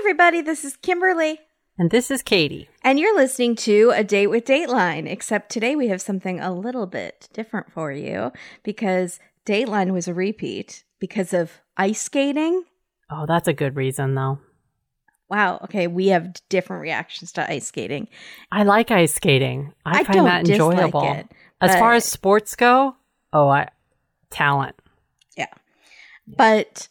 everybody. This is Kimberly. And this is Katie. And you're listening to A Date with Dateline, except today we have something a little bit different for you because Dateline was a repeat because of ice skating. Oh, that's a good reason, though. Wow. Okay. We have different reactions to ice skating. I like ice skating. I, I find that enjoyable. it, as far as sports go, oh, I talent. Yeah. But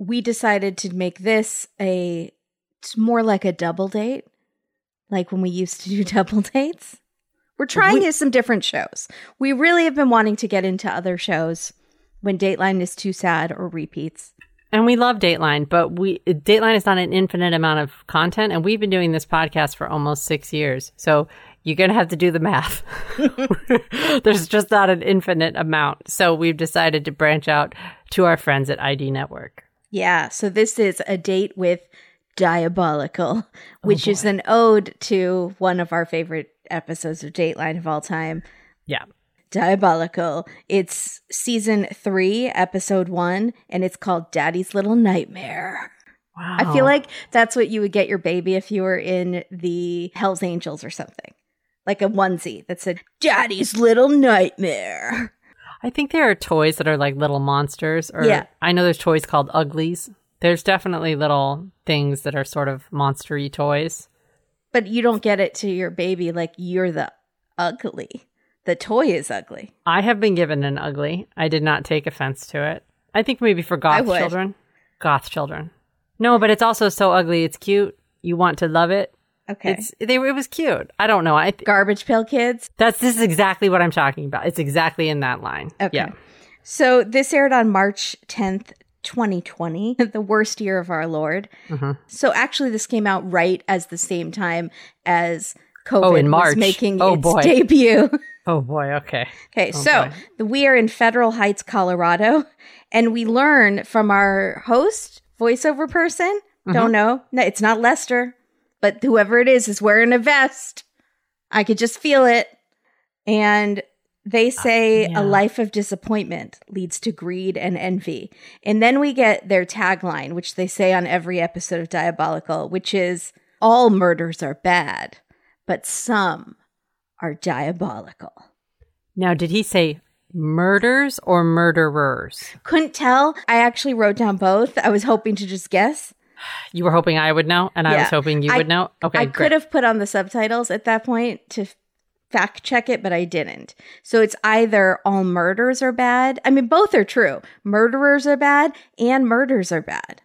we decided to make this a it's more like a double date, like when we used to do double dates. We're trying We- some different shows. We really have been wanting to get into other shows when Dateline is too sad or repeats. And we love Dateline, but we Dateline is not an infinite amount of content, and we've been doing this podcast for almost six years. So you're gonna have to do the math. There's just not an infinite amount. So we've decided to branch out to our friends at ID Network. Yeah, so this is a date with Diabolical, oh, which is an ode to one of our favorite episodes of Dateline of all time, Yeah. Diabolical. It's season three, episode one, and it's called Daddy's Little Nightmare. Wow. I feel like that's what you would get your baby if you were in the Hells Angels or something. Like a onesie that said, Daddy's Little Nightmare. I think there are toys that are like little monsters. Or Yeah. I know there's toys called uglies. There's definitely little things that are sort of monstery toys. But you don't get it to your baby like you're the ugly. The toy is ugly. I have been given an ugly. I did not take offense to it. I think maybe for goth children. Goth children. No, but it's also so ugly. It's cute. You want to love it. Okay. It's they, it was cute. I don't know. I th- Garbage Pail Kids. that's this is exactly what I'm talking about. It's exactly in that line. Okay. Yeah. So this aired on March 10th, 2020, the worst year of our Lord. Mhm. So actually, this came out right as the same time as COVID Oh, in was March. making Oh, its boy. debut. Oh boy. Okay. Okay, Oh, so boy. we are in Federal Heights, Colorado, and we learn from our host, voiceover person. Mm-hmm. Don't know. No, it's not Lester, but whoever it is is wearing a vest. I could just feel it. And they uh, say yeah. a life of disappointment leads to greed and envy. And then we get their tagline, which they say on every episode of Diabolical, which is all murders are bad, but some are diabolical. Now, did he say murders or murderers? Couldn't tell. I actually wrote down both. I was hoping to just guess. You were hoping I would know, and I was hoping you I- would know. Okay, I great. could have put on the subtitles at that point to fact check it, but I didn't. So it's either all murders are bad. I mean, both are true. Murderers are bad and murders are bad.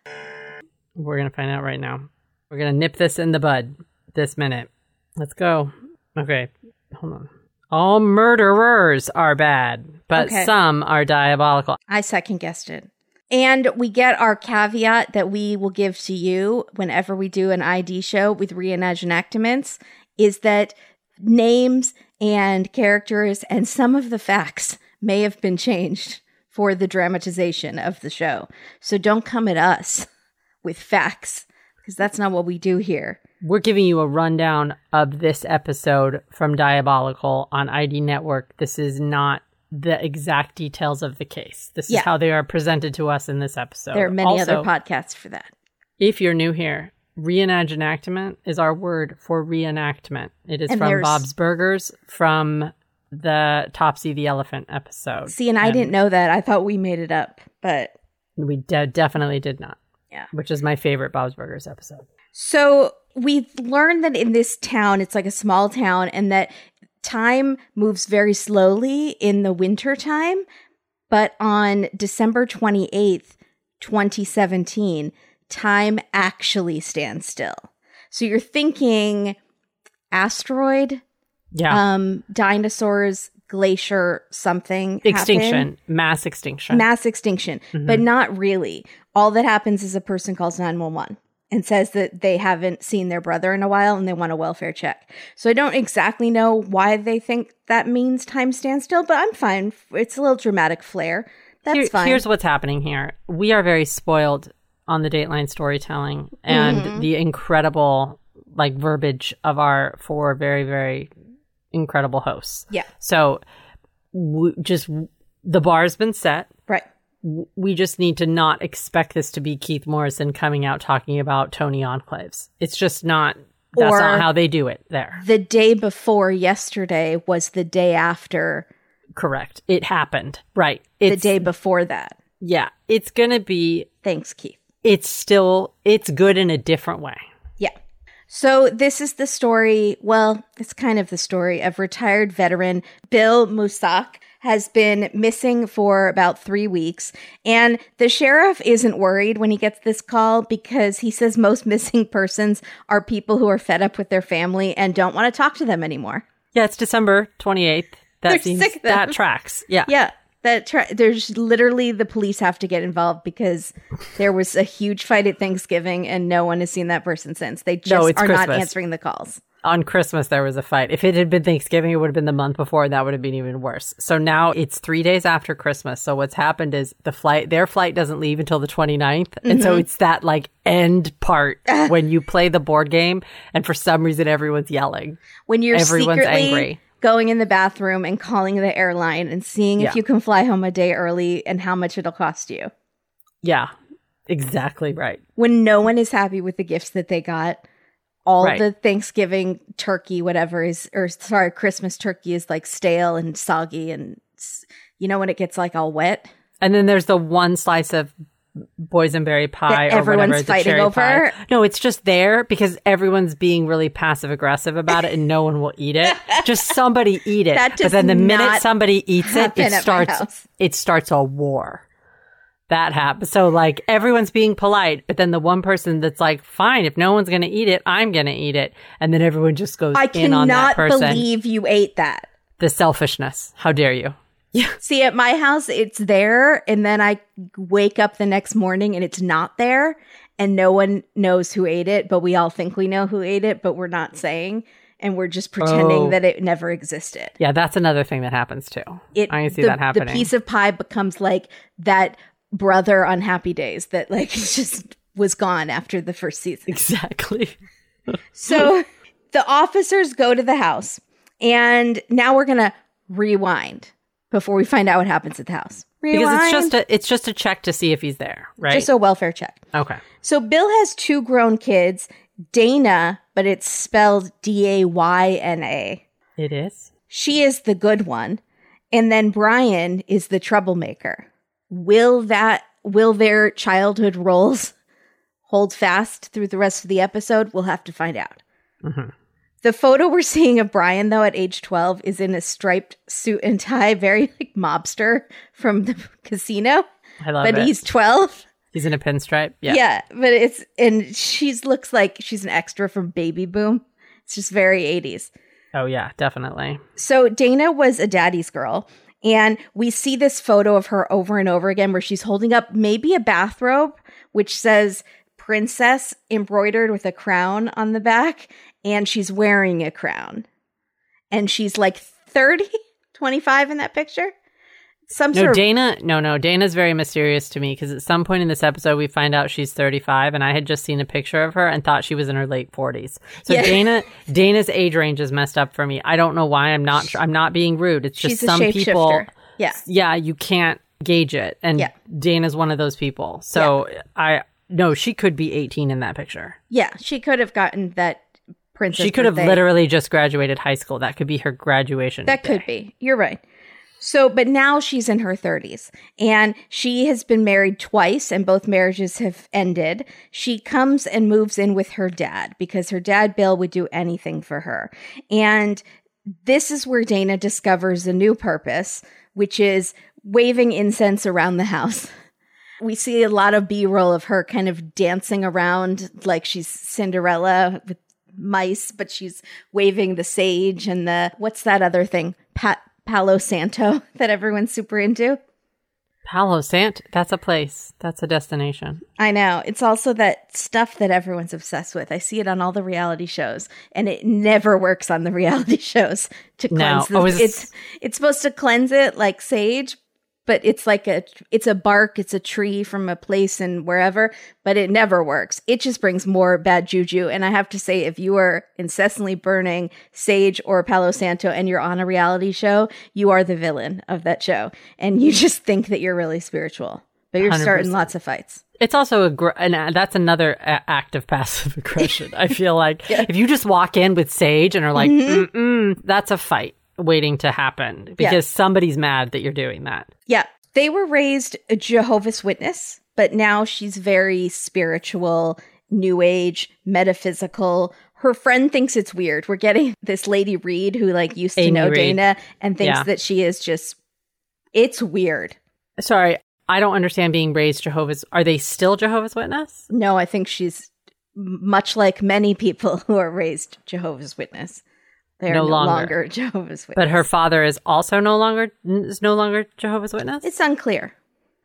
We're gonna find out right now. We're gonna nip this in the bud this minute. Let's go. Okay, hold on. All murderers are bad, but Okay. some are diabolical. I second guessed it. And we get our caveat that we will give to you whenever we do an ID show with reenactments is that names and characters and some of the facts may have been changed for the dramatization of the show. So don't come at us with facts because that's not what we do here. We're giving you a rundown of this episode from Diabolical on ID Network. This is not the exact details of the case. This Yeah. is how they are presented to us in this episode. there are many Also, other podcasts for that. If you're new here, reenactment is our word for reenactment. It is And from there's- Bob's Burgers from the Topsy the Elephant episode. See, and I didn't know that. I thought we made it up, but We de- definitely did not. Yeah. Which is my favorite Bob's Burgers episode. So we learned that in this town, it's like a small town, and that time moves very slowly in the winter time. But on December 28th, 2017, time actually stands still. So you're thinking asteroid, Yeah. um, dinosaurs, glacier, something. extinction. happened. Mass extinction. mass extinction, but not really. All that happens is a person calls 911 and says that they haven't seen their brother in a while and they want a welfare check. So I don't exactly know why they think that means time stands still, but I'm fine. It's a little dramatic flair. That's Here- fine. Here's what's happening here. We are very spoiled on the Dateline storytelling and Mm-hmm. the incredible like verbiage of our four very very incredible hosts. yeah, So w- just the bar's been set. right. We just need to not expect this to be Keith Morrison coming out talking about Tony enclaves. It's just not. That's Or- not how they do it there. The day before yesterday was the day after Correct. It happened. Right. the day before that. Yeah. It's gonna be. Thanks, Keith. It's still. It's good in a different way. Yeah. So this is the story. Well, it's kind of the story of retired veteran Bill Musak has been missing for about three weeks. And the sheriff isn't worried when he gets this call because he says most missing persons are people who are fed up with their family and don't want to talk to them anymore. Yeah. It's December twenty eighth. That They're seems sick of them. that tracks. Yeah. Yeah. That tra- there's literally the police have to get involved because there was a huge fight at Thanksgiving and no one has seen that person since. They just No, are not answering the calls. On Christmas there was a fight. If it had been Thanksgiving, it would have been the month before, and that would have been even worse. So now it's three days after Christmas. So what's happened is the flight, their flight doesn't leave until the 29th. And Mm-hmm. so it's that like end part when you play the board game, and for some reason everyone's yelling. when you're Everyone's secretly angry. going in the bathroom and calling the airline and seeing Yeah. if you can fly home a day early and how much it'll cost you. Yeah, exactly right. When no one is happy with the gifts that they got, all Right. the Thanksgiving turkey, whatever is, or sorry, Christmas turkey is like stale and soggy and you know when it gets like all wet. And then there's the one slice of boysenberry pie That or everyone's whatever, fighting cherry over? pie. No, it's just there because everyone's being really passive aggressive about it, and no one will eat it. Just somebody eat it. That but then the minute somebody eats it, it starts. It starts a war. That happens. So like everyone's being polite, but then the one person that's like, "Fine, if no one's going to eat it, I'm going to eat it," and then everyone just goes I in on that cannot believe you ate that. the selfishness. How dare you? Yeah. See, at my house, it's there, and then I wake up the next morning and it's not there, and no one knows who ate it, but we all think we know who ate it, but we're not saying, and we're just pretending Oh. that it never existed. Yeah, that's another thing that happens too. It, I see the, that happening. The piece of pie becomes like that brother on Happy Days that like just was gone after the first season. exactly. So the officers go to the house, and now we're gonna rewind before we find out what happens at the house. Because it's just a it's just a check to see if he's there, right? just a welfare check. okay. So Bill has two grown kids, Dana, but it's spelled D A Y N A. It is. She is the good one, and then Brian is the troublemaker. Will that will their childhood roles hold fast through the rest of the episode? We'll have to find out. Mhm. The photo we're seeing of Brian, though, at age 12, is in a striped suit and tie, very like mobster from the casino. I love but it. he's 12. He's in a pinstripe. Yeah. Yeah. but it's and she's looks like she's an extra from Baby Boom. It's just very 80s. Oh yeah, definitely. So Dana was a daddy's girl, and we see this photo of her over and over again where she's holding up maybe a bathrobe which says princess embroidered with a crown on the back, and she's wearing a crown. And she's like 30, 25 in that picture. Some No, sort of Dana. No, no. Dana's very mysterious to me because at some point in this episode we find out she's 35, and I had just seen a picture of her and thought she was in her late 40s. So Yeah. Dana, Dana's age range is messed up for me. I don't know why. I'm not. I'm not being rude. It's just some people. Yeah. Yeah, you can't gauge it, and Yeah. Dana's one of those people. So I no, she could be 18 in that picture. Yeah, she could have gotten that princess. She could have literally just graduated high school. That could be her graduation. That day. could be. You're right. So, but now she's in her 30s and she has been married twice and both marriages have ended. She comes and moves in with her dad because her dad, Bill, would do anything for her. And this is where Dana discovers a new purpose, which is waving incense around the house. We see a lot of B roll of her kind of dancing around like she's Cinderella with mice, but she's waving the sage and the what's that other thing? Pa- Palo Santo that everyone's super into. Palo Santo. That's a place. That's a destination. I know. It's also that stuff that everyone's obsessed with. I see it on all the reality shows, and it never works on the reality shows to No. cleanse the, Oh, is- it's it's supposed to cleanse it like sage, but it's like a it's a bark, it's a tree from a place and wherever, but it never works. It just brings more bad juju. And I have to say, if you are incessantly burning sage or Palo Santo and you're on a reality show, you are the villain of that show. And you just think that you're really spiritual. But you're starting 100%. lots of fights. It's also a gr- and uh, that's another a- act of passive aggression. I feel like if you just walk in with sage and are like, Mm-hmm. That's a fight waiting to happen because somebody's mad that you're doing that. Yeah. They were raised a Jehovah's Witness, but now she's very spiritual, new age, metaphysical. Her friend thinks it's weird. We're getting this lady Reed who like used to Amy know Reed. Dana and thinks Yeah. that she is just it's weird. Sorry, I don't understand being raised Jehovah's. Are they still Jehovah's Witness? No, I think she's much like many people who are raised Jehovah's Witness. They are No no, longer. longer. Jehovah's Witness. But her father is also no longer is no longer Jehovah's Witness. it's unclear.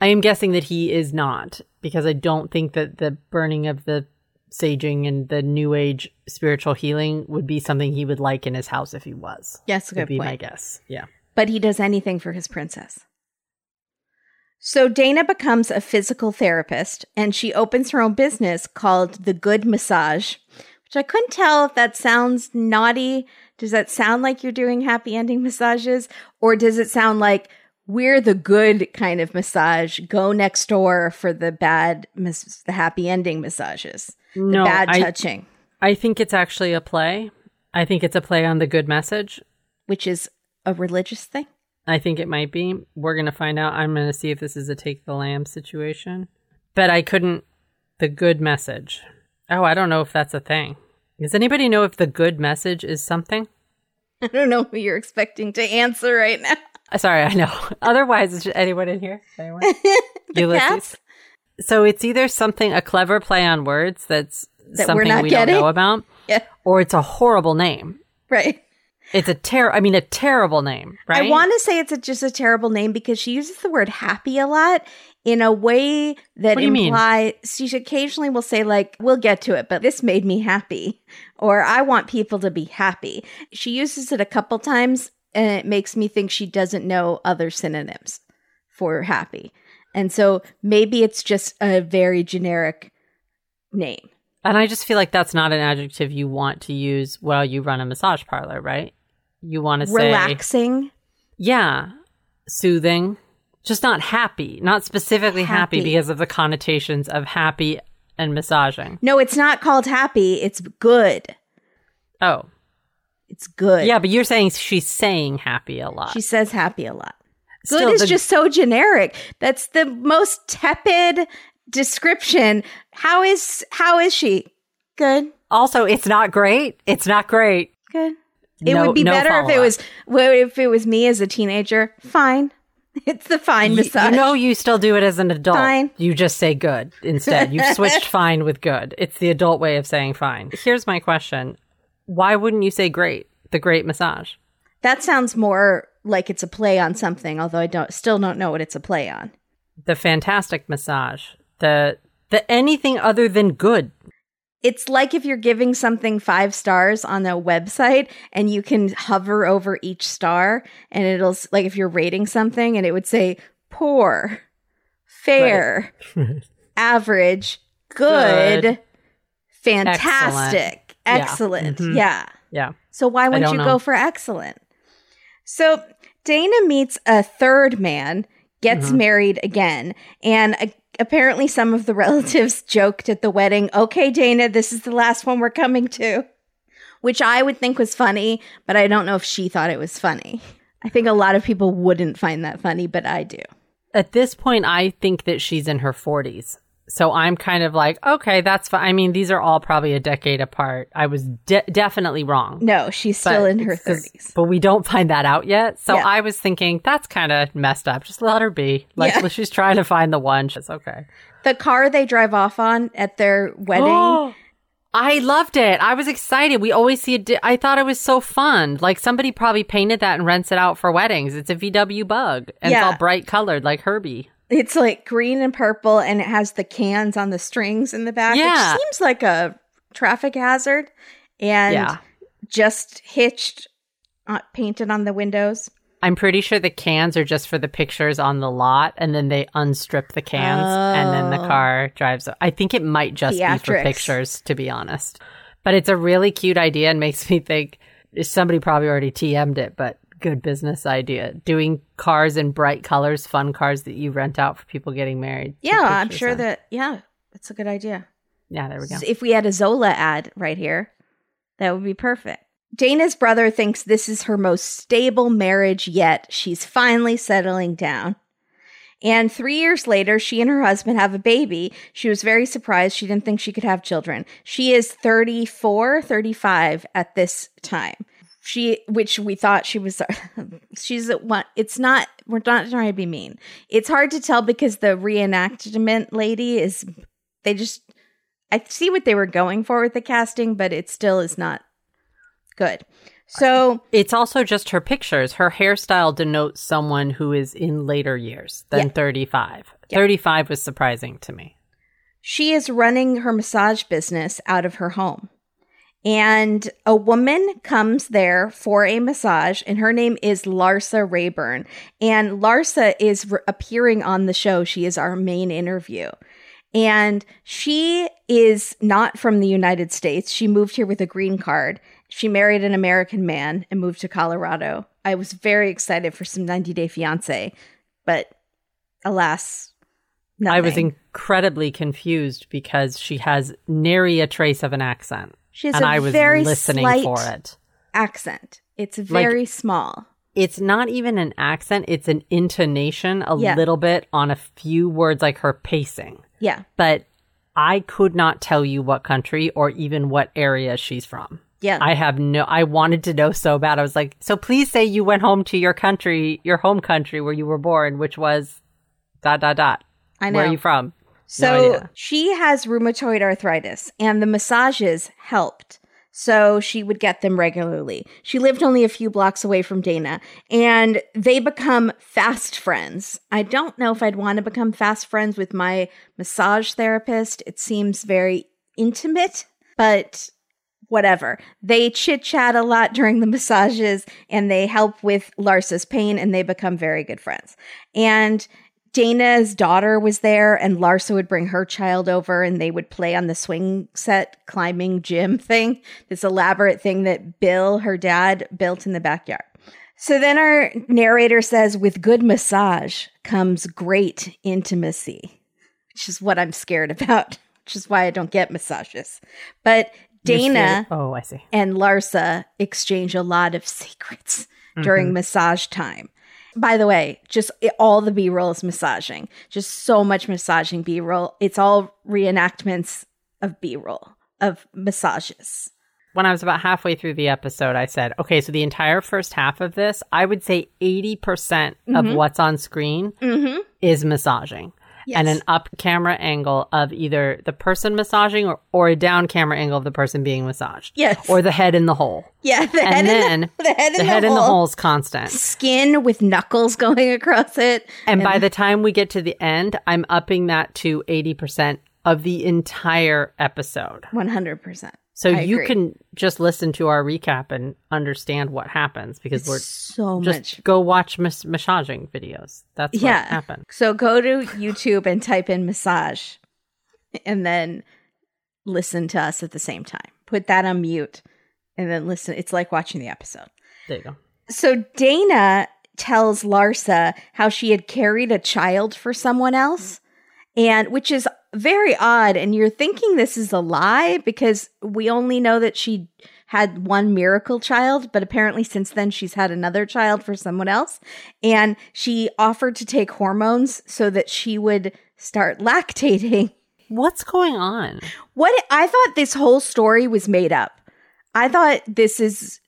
I am guessing that he is not because I don't think that the burning of the saging and the new age spiritual healing would be something he would like in his house if he was. Yes, a Would good be point. my guess. Yeah. but he does anything for his princess. So Dana becomes a physical therapist and she opens her own business called The Good Massage, which I couldn't tell if that sounds naughty. Does that sound like you're doing happy ending massages? Or does it sound like we're the good kind of massage? Go next door for the bad, mas- the happy ending massages, the No, bad I- touching, I think it's actually a play. I think it's a play on the good message. which is a religious thing. I think it might be. We're going to find out. I'm going to see if this is a take the lamb situation. But I couldn't. The good message. Oh, I don't know if that's a thing. Does anybody know if the good message is something? I don't know who you're expecting to answer right now. Uh, Sorry, I know. Otherwise, is anyone in here? Anyone? Ulysses? cats? So it's either something, a clever play on words that's That something we getting? don't know about, Yeah, or it's a horrible name. right. It's a ter. I mean, a terrible name, right? I want to say it's a, just a terrible name because she uses the word happy a lot in a way that What do you mean? implies she occasionally will say like we'll get to it but this made me happy or I want people to be happy. She uses it a couple times and it makes me think she doesn't know other synonyms for happy. And so maybe it's just a very generic name. And I just feel like that's not an adjective you want to use while you run a massage parlor, right? You want to say, Relaxing. yeah, soothing, just not happy, not specifically happy. Happy. because of the connotations of happy and massaging. No, it's not called happy, it's good. Oh, It's good. yeah, but you're saying she's saying happy a lot. She says happy a lot. Good Still, is the- just so generic. That's the most tepid description. How is how is she? Good. also, it's not great. It's not great. Good. It No- would be no better if it was if it was me as a teenager. Fine. It's the fine massage. You know, you still do it as an adult. Fine. You just say good instead. You've switched fine with good. It's the adult way of saying fine. Here's my question Why wouldn't you say great? The great massage. that sounds more like it's a play on something, although I don't still don't know what it's a play on. The fantastic massage. The the anything other than good. It's like if you're giving something five stars on a website and you can hover over each star and it'll, like if you're rating something and it would say poor, fair, average, good, Good. fantastic, Yeah. excellent. Mhm. Yeah. Yeah. So why wouldn't you know. go for excellent? So Dana meets a third man, gets Mm-hmm. married again, and uh, apparently some of the relatives joked at the wedding, "Okay, Dana, this is the last one we're coming to." Which I would think was funny, but I don't know if she thought it was funny. I think a lot of people wouldn't find that funny, but I do. At this point, I think that she's in her 40s. So I'm kind of like, okay, that's fine. I mean, these are all probably a decade apart. I was de- definitely wrong. No, she's still in her 30s. But we don't find that out yet. So Yeah. I was thinking that's kind of messed up. Just let her be. Like Yeah. she's trying to find the one. She's okay. The car they drive off on at their wedding. I loved it. I was excited. We always see it. Di- I thought it was so fun. Like somebody probably painted that and rents it out for weddings. It's a VW bug and Yeah. it's all bright colored like Herbie. It's like green and purple, and it has the cans on the strings in the back, Yeah. which seems like a traffic hazard. And Yeah. just hitched, uh, painted on the windows. I'm pretty sure the cans are just for the pictures on the lot, and then they unstrip the cans, and then the Oh. car drives. I think it might just be for pictures, to be honest. But it's a really cute idea and makes me think somebody probably already TM'd it, but good business idea. Doing cars in bright colors, fun cars that you rent out for people getting married. Yeah, I'm sure that, yeah, that's a good idea. Yeah, there we go. So if we had a Zola ad right here, that would be perfect. Dana's brother thinks this is her most stable marriage yet. She's finally settling down. And three years later, she and her husband have a baby. She was very surprised. She didn't think she could have children. She is 34, 35 at this time. She, which we thought she was, she's at one. It's not, we're not trying to be mean. It's hard to tell because the reenactment lady is, they just, I see what they were going for with the casting, but it still is not good. So, It's also just her pictures. Her hairstyle denotes someone who is in later years than Yeah. 35. Yeah. 35 was surprising to me. she is running her massage business out of her home. And a woman comes there for a massage, and her name is Larsa Rayburn. And Larsa is re- appearing on the show. She is our main interview. And she is not from the United States. She moved here with a green card. She married an American man and moved to Colorado. I was very excited for some 90 Day Fiance, but alas, nothing. I was incredibly confused because she has nary a trace of an accent. She has and a I was very listening slight for it. accent. It's very small. It's not even an accent, it's an intonation a Yeah. little bit on a few words like her pacing. Yeah. But I could not tell you what country or even what area she's from. Yeah. I have no I wanted to know so bad. I was like, "So please say you went home to your country, your home country where you were born, which was dot dot dot. I know. Where are you from?" So idea. she has rheumatoid arthritis, and the massages helped. So she would get them regularly. She lived only a few blocks away from Dana, and they become fast friends. I don't know if I'd want to become fast friends with my massage therapist. It seems very intimate, but whatever. They chit chat a lot during the massages and they help with Larsa's pain and they become very good friends. And Dana's daughter was there and Larsa would bring her child over and they would play on the swing set climbing gym thing, this elaborate thing that Bill, her dad, built in the backyard. So then our narrator says, with good massage comes great intimacy, which is what I'm scared about, which is why I don't get massages. But Dana Oh, I see. and Larsa exchange a lot of secrets mm-hmm. during massage time. By the way, just it- all the B roll is massaging. Just so much massaging B roll. It's all reenactments of B roll of massages. when I was about halfway through the episode, I said, okay, so the entire first half of this, I would say 80% of what's on screen Mm-hmm. is massaging. And an up camera angle of either the person massaging or, or a down camera angle of the person being massaged. Yes. Or the head in the hole. Yeah, the head, And in then the, the head, in, the head in the hole. hole is constant. Skin with knuckles going across it. And by the time we get to the end, I'm upping that to 80% of the entire episode. 100%. So I you agree. can just listen to our recap and understand what happens because we're So just much. go watch mas- massaging videos. That's what Yeah. happened. So go to YouTube and type in massage and then listen to us at the same time. Put that on mute and then listen. It's like watching the episode. There you go. So Dana tells Larsa how she had carried a child for someone else, and which is very odd. And you're thinking this is a lie because we only know that she had one miracle child, but apparently since then she's had another child for someone else. And she offered to take hormones so that she would start lactating. What's going on? What I thought this whole story was made up. I thought this is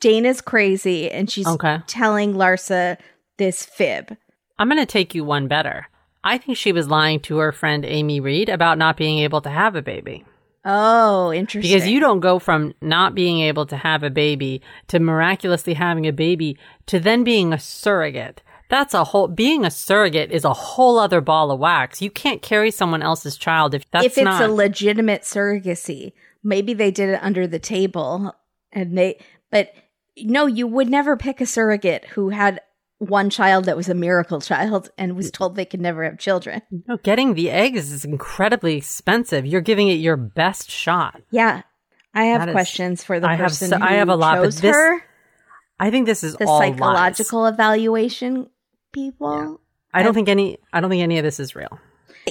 Dana's crazy and she's Okay. telling Larsa this fib. I'm going to take you one better. I think she was lying to her friend Amy Reed about not being able to have a baby. Oh, interesting. Because you don't go from not being able to have a baby to miraculously having a baby to then being a surrogate. That's a whole, being a surrogate is a whole other ball of wax. You can't carry someone else's child if that's if it's not. a legitimate surrogacy, maybe they did it under the table and they but no, you would never pick a surrogate who had one child that was a miracle child and was mm. told they could never have children. No, getting the eggs is incredibly expensive. You're giving it your best shot. Yeah. I have That is- questions for the I have person so- who I have a lot, chose this- her. I think this is The all lies. psychological evaluation people. I don't think any. I don't think any of this is real.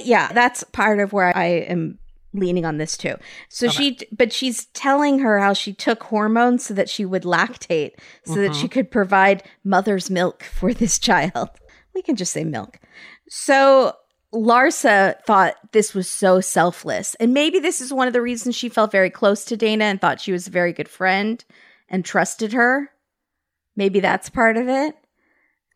Yeah, that's part of where I am leaning on this too. So she, but she's telling her how she took hormones so that she would lactate, so that she mm-hmm. could provide mother's milk for this child. We can just say milk. So Larsa thought this was so selfless. And maybe this is one of the reasons she felt very close to Dana and thought she was a very good friend and trusted her. Maybe that's part of it.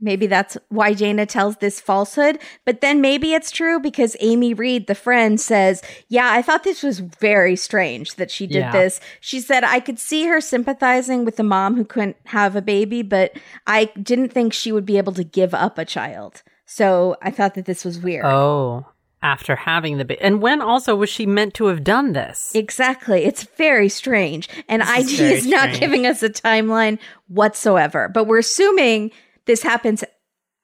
Maybe that's why Dana tells this falsehood. But then maybe it's true because Amy Reed, the friend, says, Yeah, I thought this was very strange that she did Yeah. this. She said, I could see her sympathizing with the mom who couldn't have a baby, but I didn't think she would be able to give up a child. So I thought that this was weird. Oh, after having the baby, and when also was she meant to have done this? Exactly. It's very strange. And is ID very is not strange. giving us a timeline whatsoever. But we're assuming this happens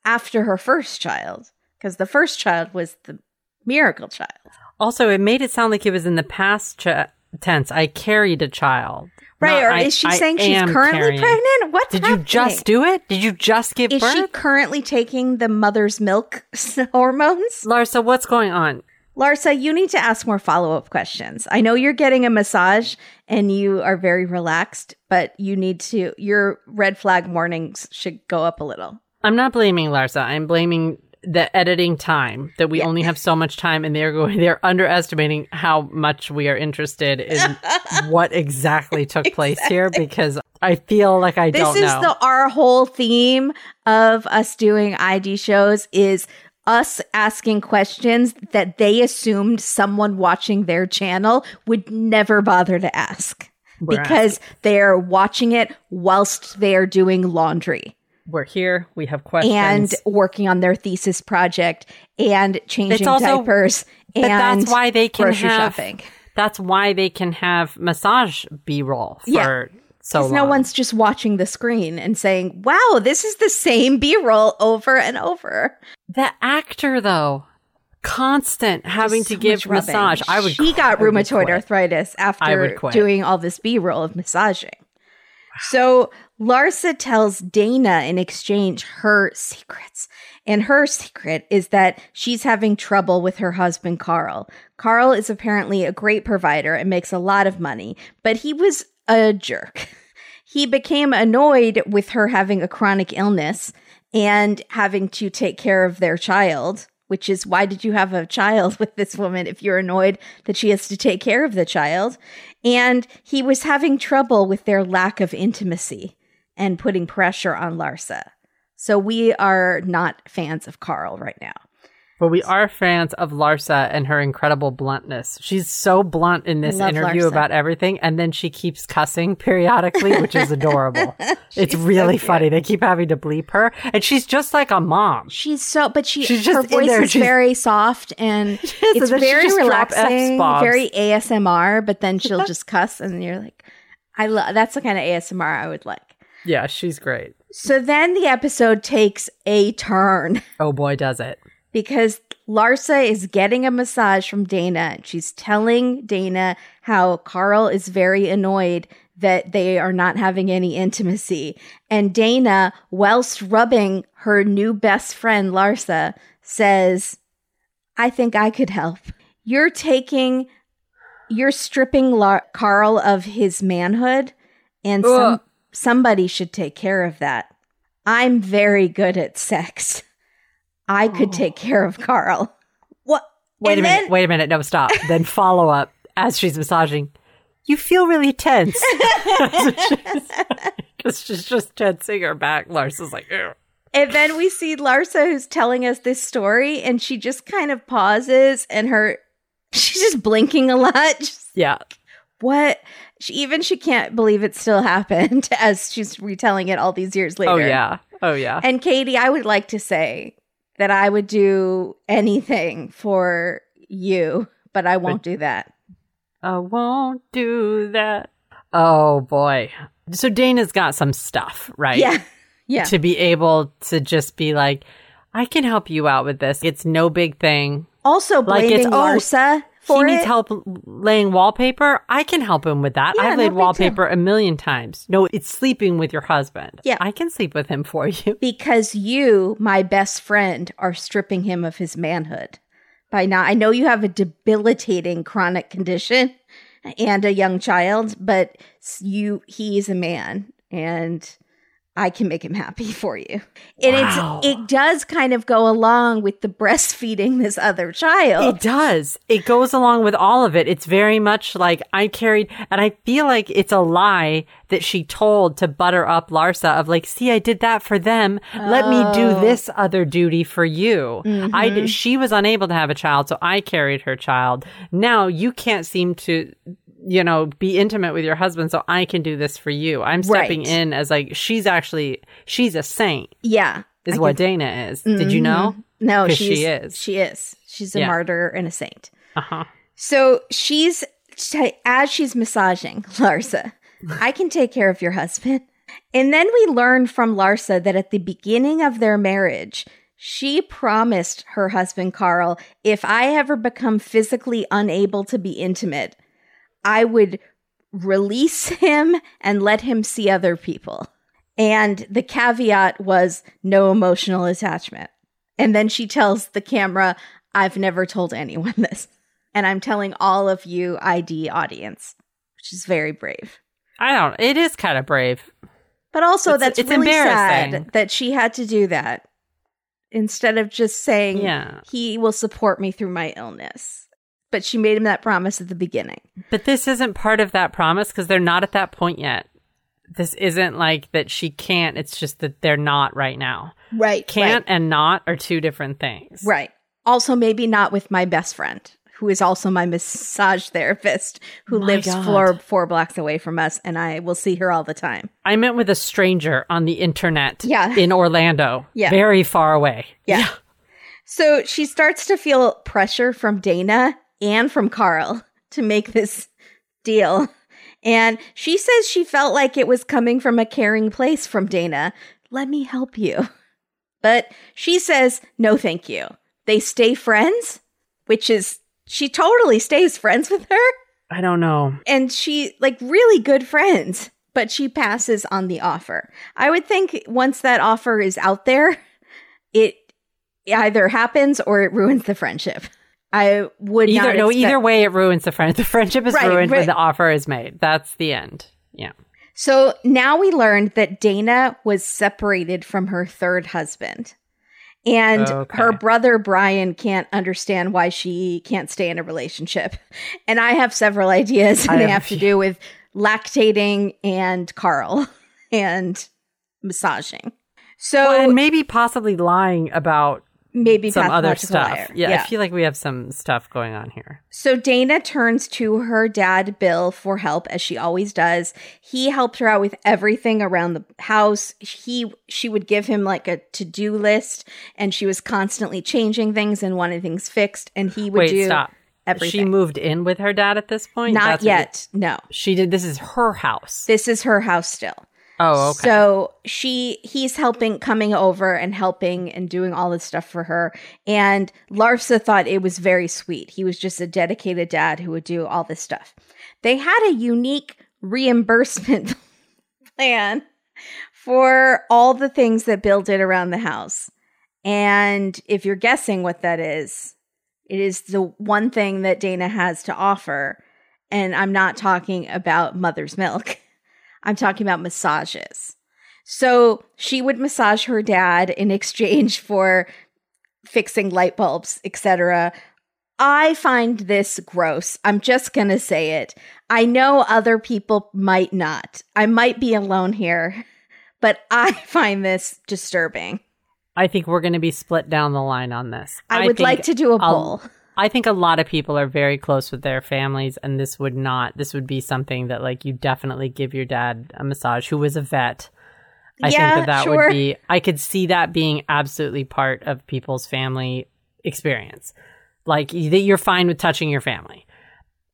after her first child because the first child was the miracle child. also, it made it sound like it was in the past ch- tense. I carried a child. Right. Not, or is she I saying she's currently carrying. pregnant? What Did you just do it? Did you just give Is birth? she currently taking the mother's milk hormones? Larsa, what's going on? Larsa, you need to ask more follow up questions. I know you're getting a massage and you are very relaxed, but you need to, your red flag warnings should go up a little. I'm not blaming Larsa. I'm blaming the editing time that we only have so much time and they're going they're underestimating how much we are interested in what exactly took place here because I feel like I This don't know. This is the our whole theme of us doing ID shows is us asking questions that they assumed someone watching their channel would never bother to ask We're because they're watching it whilst they're doing laundry We're here. We have questions. and working on their thesis project and changing It's also- diapers but and that's why they can grocery have shopping. That's why they can have massage B-roll for Yeah. so long. Because no one's just watching the screen and saying, wow, this is the same B roll over and over. The actor though, constant having So to give massage. I would. She got I rheumatoid arthritis after doing all this B roll of massaging. So Larsa tells Dana in exchange her secrets. And her secret is that she's having trouble with her husband, Carl. Carl is apparently a great provider and makes a lot of money, but he was a jerk. He became annoyed with her having a chronic illness and having to take care of their child, which is why did you have a child with this woman if you're annoyed that she has to take care of the child? And he was having trouble with their lack of intimacy and putting pressure on Larsa. So we are not fans of Carl right now. But we are fans of Larsa and her incredible bluntness. She's so blunt in this love interview Larsa. about everything, and then she keeps cussing periodically, which is adorable. it's really cute. funny. They keep having to bleep her, and she's just like a mom. She's so, but she, She's just her voice there, is she's- very soft and and it's she very relaxing, very ASMR. But then she'll just cuss, and you're like, I love that's the kind of ASMR I would like. Yeah, she's great. So then the episode takes a turn Oh boy, does it. Because Larsa is getting a massage from Dana. She's telling Dana how Carl is very annoyed that they are not having any intimacy. And Dana, whilst rubbing her new best friend Larsa, says, I think I could help. You're taking, you're stripping Lar- Carl of his manhood, and some, somebody should take care of that. I'm very good at sex. I could oh. take care of Carl. What? Wait And a minute. then- Wait a minute. No, stop. then follow up as she's massaging. You feel really tense. Because she's just tensing her back. Larsa's like, Ew. And then we see Larsa who's telling us this story, and she just kind of pauses, and her she's just blinking a lot. Just, yeah. what? She, even she can't believe it still happened as she's retelling it all these years oh, later. Oh, yeah. Oh, yeah. And Katie, I would like to say that I would do anything for you, but I won't do that. I won't do that. Oh, boy. So Dana's got some stuff, right? Yeah. Yeah. To be able to just be like, I can help you out with this. It's no big thing. Also Like blaming it's- oh. For he needs it. help laying wallpaper. I can help him with that. Yeah, I've laid big wallpaper a million times. No, it's sleeping with your husband. Yeah. I can sleep with him for you. because you, my best friend, are stripping him of his manhood. By now, I know you have a debilitating chronic condition and a young child, but s- you he is a man and I can make him happy for you. And Wow. it's it does kind of go along with the breastfeeding this other child. It does. It goes along with all of it. It's very much like I carried, and I feel like it's a lie that she told to butter up Larsa of like, see, I did that for them. Let me do Oh. this other duty for you. I Mm-hmm. did, she was unable to have a child, so I carried her child. Now you can't seem to. You know, be intimate with your husband, so I can do this for you. I'm stepping Right. in as like she's actually she's a saint, yeah. is I what can- Dana is. Did you know? No, she's, she is. She is. She's a Yeah. martyr and a saint. Uh huh. So she's as she's massaging Larsa, I can take care of your husband. And then we learn from Larsa that at the beginning of their marriage, she promised her husband Carl, if I ever become physically unable to be intimate, I would release him and let him see other people. And the caveat was no emotional attachment. And then she tells the camera, I've never told anyone this. And I'm telling all of you ID audience, which is very brave. I don't. It is kind of brave. But also, It's- that's it's really embarrassing. sad that she had to do that instead of just saying, Yeah. he will support me through my illness. But she made him that promise at the beginning. But this isn't part of that promise because they're not at that point yet. This isn't like that she can't. It's just that they're not right now. Right. Can't and not are two different things. Right. Also, maybe not with my best friend, who is also my massage therapist, who My lives God. four four blocks away from us, and I will see her all the time. I met with a stranger on the internet Yeah. in Orlando. Yeah. Very far away. Yeah. So she starts to feel pressure from Dana and from Carl to make this deal. And she says she felt like it was coming from a caring place from Dana. Let me help you. But she says, no, thank you. They stay friends, which is, she totally stays friends with her. I don't know. And she, like, really good friends, but she passes on the offer. I would think once that offer is out there, it either happens or it ruins the friendship. I would Either not no, expect- either way, it ruins the friend. The friendship is Right, ruined right. when the offer is made. That's the end. Yeah. So now we learned that Dana was separated from her third husband. And Okay. her brother Brian can't understand why she can't stay in a relationship. And I have several ideas, I and they have have to do with lactating and Carl and massaging. So and maybe possibly lying about maybe some other stuff. liar. Yeah, I feel like we have some stuff going on here. So Dana turns to her dad, Bill, for help, as she always does. He helped her out with everything around the house. He she would give him like a to-do list, and she was constantly changing things and wanting things fixed, and he would Wait, do stop. She moved in with her dad at this point. Not That's yet. No. She did. This is her house. This is her house still. Oh, okay. So she he's helping coming over and helping and doing all this stuff for her. And Larsa thought it was very sweet. He was just a dedicated dad who would do all this stuff. They had a unique reimbursement plan for all the things that Bill did around the house. And if you're guessing what that is, it is the one thing that Dana has to offer. And I'm not talking about mother's milk. I'm talking about massages. So she would massage her dad in exchange for fixing light bulbs, etc. I find this gross. I'm just going to say it. I know other people might not. I might be alone here, but I find this disturbing. I think we're going to be split down the line on this. I, would like to do a poll. I think a lot of people are very close with their families, and this would not. This would be something that, like, you definitely give your dad a massage, who was a vet. I Yeah, think that that sure. would be. I could see that being absolutely part of people's family experience. Like that, you're fine with touching your family.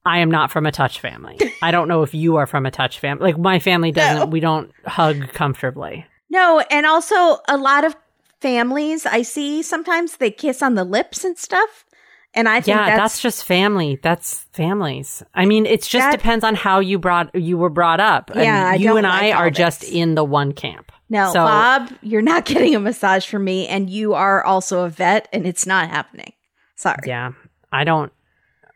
I am not from a touch family. I don't know if you are from a touch family. Like my family doesn't. No. We don't hug comfortably. No, and also a lot of families I see sometimes they kiss on the lips and stuff. And I think Yeah, that's, that's, just family. That's families. I mean, it just That- depends on how you brought you were brought up. And Yeah, I you and I like all are just in the one camp. no, so Bob, you're not getting a massage from me, and you are also a vet, and it's not happening. Sorry. yeah, I don't.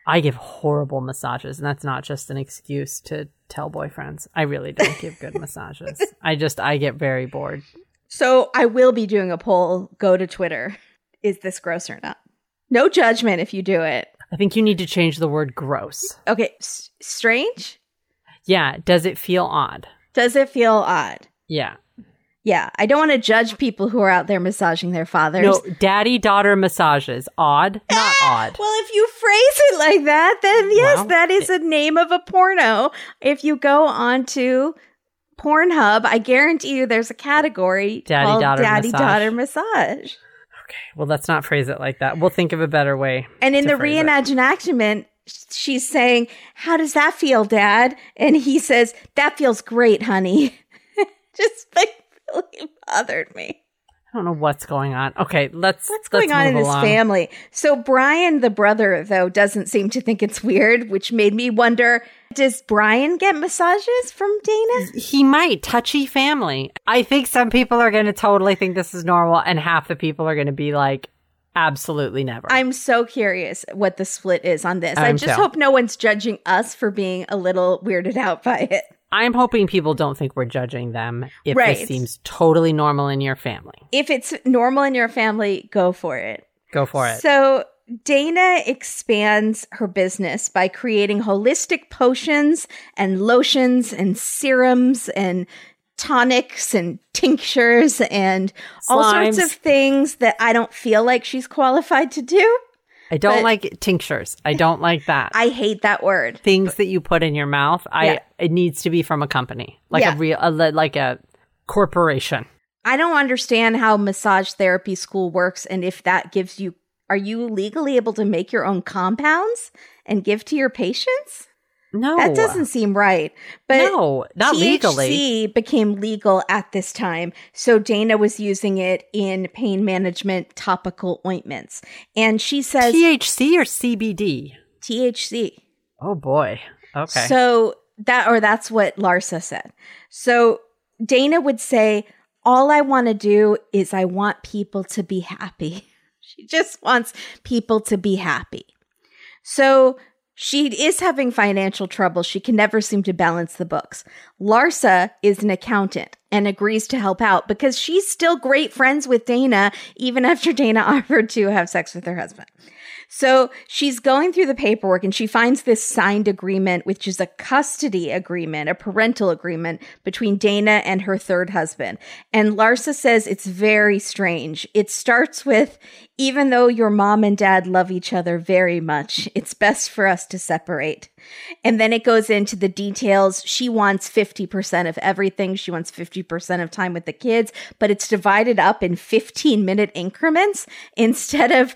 I give horrible massages, and that's not just an excuse to tell boyfriends. I really don't give good massages. I just I get very bored. So I will be doing a poll. Go to Twitter. Is this gross or not? No judgment if you do it. I think you need to change the word gross. Okay, s- strange. Yeah, does it feel odd? Does it feel odd? Yeah. Yeah, I don't want to judge people who are out there massaging their fathers. No, daddy daughter massages. Odd, not eh, odd. Well, if you phrase it like that, then yes, Well, that is a name of a porno. If you go onto Pornhub, I guarantee you there's a category Daddy called daughter Daddy massage. Daughter Massage. Okay, well, let's not phrase it like that. We'll think of a better way. And in the it. she's saying, How does that feel, Dad? And he says, That feels great, honey. Just like really bothered me. I don't know what's going on. Okay, let's. What's going let's on in along. family? So Brian, the brother, though, doesn't seem to think it's weird, which made me wonder: Does Brian get massages from Dana? He might touchy family. I think some people are going to totally think this is normal, and half the people are going to be like, absolutely never. I'm so curious what the split is on this. I I'm just too. hope no one's judging us for being a little weirded out by it. I'm hoping people don't think we're judging them if Right. this seems totally normal in your family. If it's normal in your family, go for it. Go for it. So Dana expands her business by creating holistic potions and lotions and serums and tonics and tinctures and all sorts of things that I don't feel like she's qualified to do. I don't but- like tinctures. I don't like that. I hate that word. Things that you put in your mouth. I Yeah. it needs to be from a company, like Yeah. a real, a, like a corporation. I don't understand how massage therapy school works and if that gives you are you legally able to make your own compounds and give to your patients? No, That doesn't seem right. But no, not THC legally. became legal at this time. So Dana was using it in pain management topical ointments. And she says THC or CBD? THC. Oh boy. Okay. So that or that's what Larsa said. So Dana would say, All I want to do is I want people to be happy. She just wants people to be happy. So she is having financial trouble. She can never seem to balance the books. Larsa is an accountant and agrees to help out because she's still great friends with Dana, even after Dana offered to have sex with her husband. So she's going through the paperwork and she finds this signed agreement, which is a custody agreement, a parental agreement between Dana and her third husband. And Larsa says it's very strange. It starts with, even though your mom and dad love each other very much, it's best for us to separate. And then it goes into the details. She wants 50% of everything. She wants 50% of time with the kids, but it's divided up in 15 minute increments instead of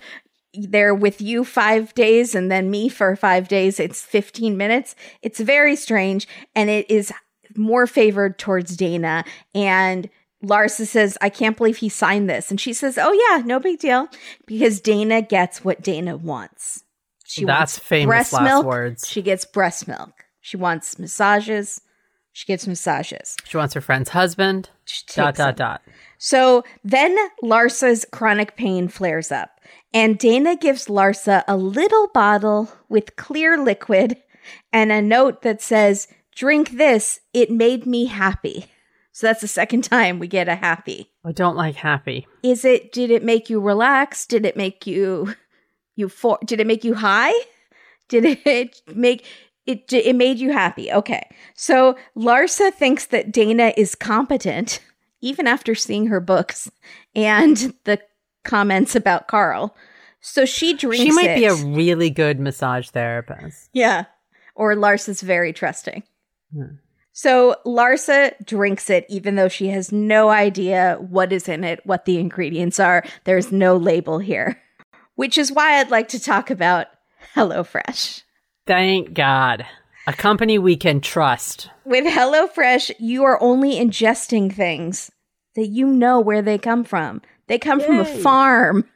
they're with you five days and then me for five days. It's 15 minutes. It's very strange. And it is more favored towards Dana. And Larsa says, I can't believe he signed this. And she says, Oh, yeah, no big deal. Because Dana gets what Dana wants. She That's wants famous breast last milk. words. She gets breast milk. She wants massages. She gets massages. She wants her friend's husband. Dot dot dot. So then Larsa's chronic pain flares up, and Dana gives Larsa a little bottle with clear liquid and a note that says, Drink this, it made me happy. So that's the second time we get a happy. I don't like happy. Is it, did it make you relax? Did it make you, you for, did it make you high? Did it make, it, it made you happy. Okay. So Larsa thinks that Dana is competent, even after seeing her books and the comments about Carl. So she drinks She might it. be a really good massage therapist. Yeah. Or Larsa's very trusting. Hmm. So Larsa drinks it, even though she has no idea what is in it, what the ingredients are. There's no label here, which is why I'd like to talk about HelloFresh. Thank God. A company we can trust. With HelloFresh, you are only ingesting things that you know where they come from. They come from a farm.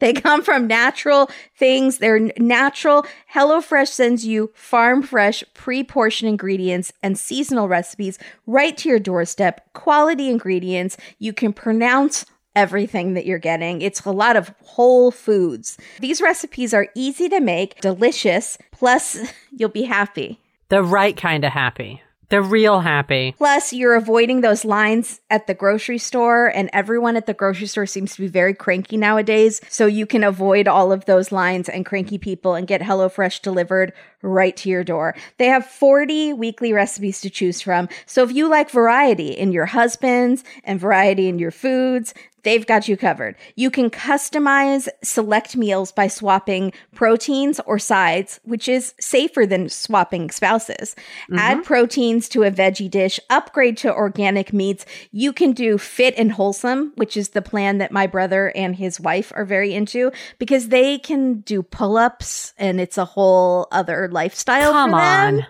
They come from natural things. They're natural. HelloFresh sends you farm fresh, pre portioned ingredients and seasonal recipes right to your doorstep. Quality ingredients. You can pronounce everything that you're getting. It's a lot of whole foods. These recipes are easy to make, delicious, plus, you'll be happy. The right kind of happy. The real happy. Plus, you're avoiding those lines at the grocery store, and everyone at the grocery store seems to be very cranky nowadays. So you can avoid all of those lines and cranky people and get HelloFresh delivered right to your door. They have 40 weekly recipes to choose from. So if you like variety in your husbands and variety in your foods, they've got you covered. You can customize select meals by swapping proteins or sides, which is safer than swapping spouses. Add mm-hmm. proteins to a veggie dish, upgrade to organic meats. You can do fit and wholesome, which is the plan that my brother and his wife are very into because they can do pull ups and it's a whole other lifestyle. Come on.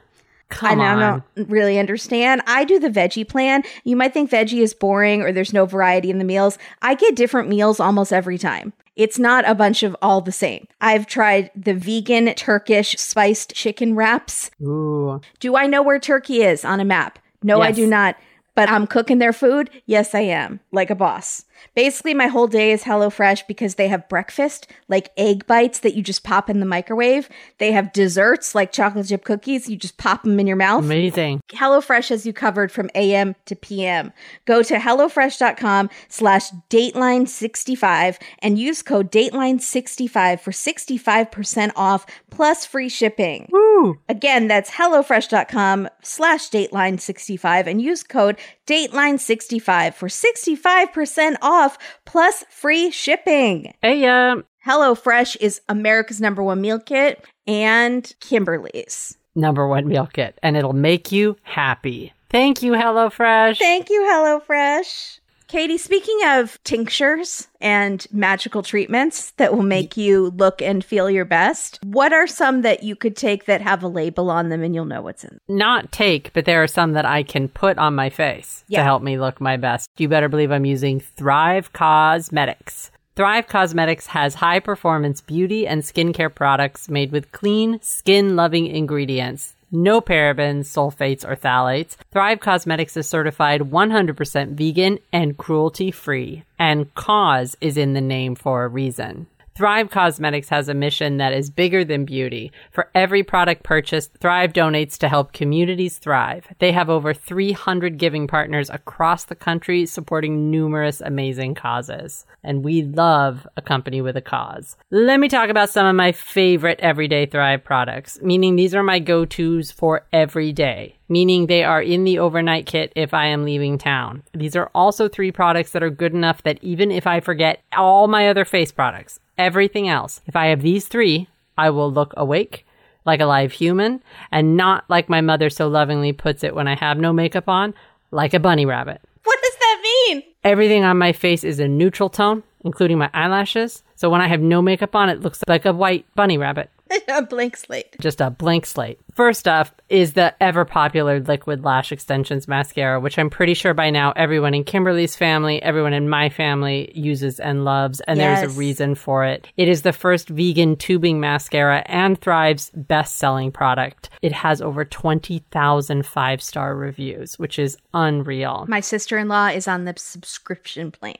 Come I on. don't really understand. I do the veggie plan. You might think veggie is boring or there's no variety in the meals. I get different meals almost every time. It's not a bunch of all the same. I've tried the vegan Turkish spiced chicken wraps. Ooh. Do I know where Turkey is on a map? No, I do not. But I'm cooking their food? Yes, I am. Like a boss. Basically, my whole day is HelloFresh because they have breakfast, like egg bites that you just pop in the microwave. They have desserts, like chocolate chip cookies. You just pop them in your mouth. Amazing. HelloFresh has you covered from AM to PM. Go to HelloFresh.com slash Dateline65 and use code Dateline65 for 65% off plus free shipping. Woo. Again, that's HelloFresh.com slash Dateline65 and use code Dateline65 for 65% off plus free shipping. Hey, uh, HelloFresh is America's number one meal kit and Kimberly's. number one meal kit, and it'll make you happy. Thank you, HelloFresh. Thank you, HelloFresh. Katie, speaking of tinctures and magical treatments that will make you look and feel your best, what are some that you could take that have a label on them and you'll know what's in them? Not take, but there are some that I can put on my face Yeah. to help me look my best. You better believe I'm using Thrive Causemetics. Thrive Causemetics has high performance beauty and skincare products made with clean, skin loving ingredients. No parabens, sulfates, or phthalates. Thrive Causemetics is certified 100% vegan and cruelty free. And cause is in the name for a reason. Thrive Causemetics has a mission that is bigger than beauty. For every product purchased, Thrive donates to help communities thrive. They have over 300 giving partners across the country supporting numerous amazing causes. And we love a company with a cause. Let me talk about some of my favorite everyday Thrive products, meaning these are my go-tos for every day meaning they are in the overnight kit if I am leaving town. These are also three products that are good enough that even if I forget all my other face products, everything else, if I have these three, I will look awake like a live human and not like my mother so lovingly puts it when I have no makeup on, like a bunny rabbit. What does that mean? Everything on my face is a neutral tone, including my eyelashes. So when I have no makeup on, it looks like a white bunny rabbit a blank slate. just a blank slate. First off is the ever popular Liquid Lash Extensions mascara, which I'm pretty sure by now everyone in Kimberly's family, everyone in my family uses and loves, and there's a reason for it. It is the first vegan tubing mascara and Thrive's best selling product. It has over 20,000 five star reviews, which is unreal. My sister in law is on the subscription plan.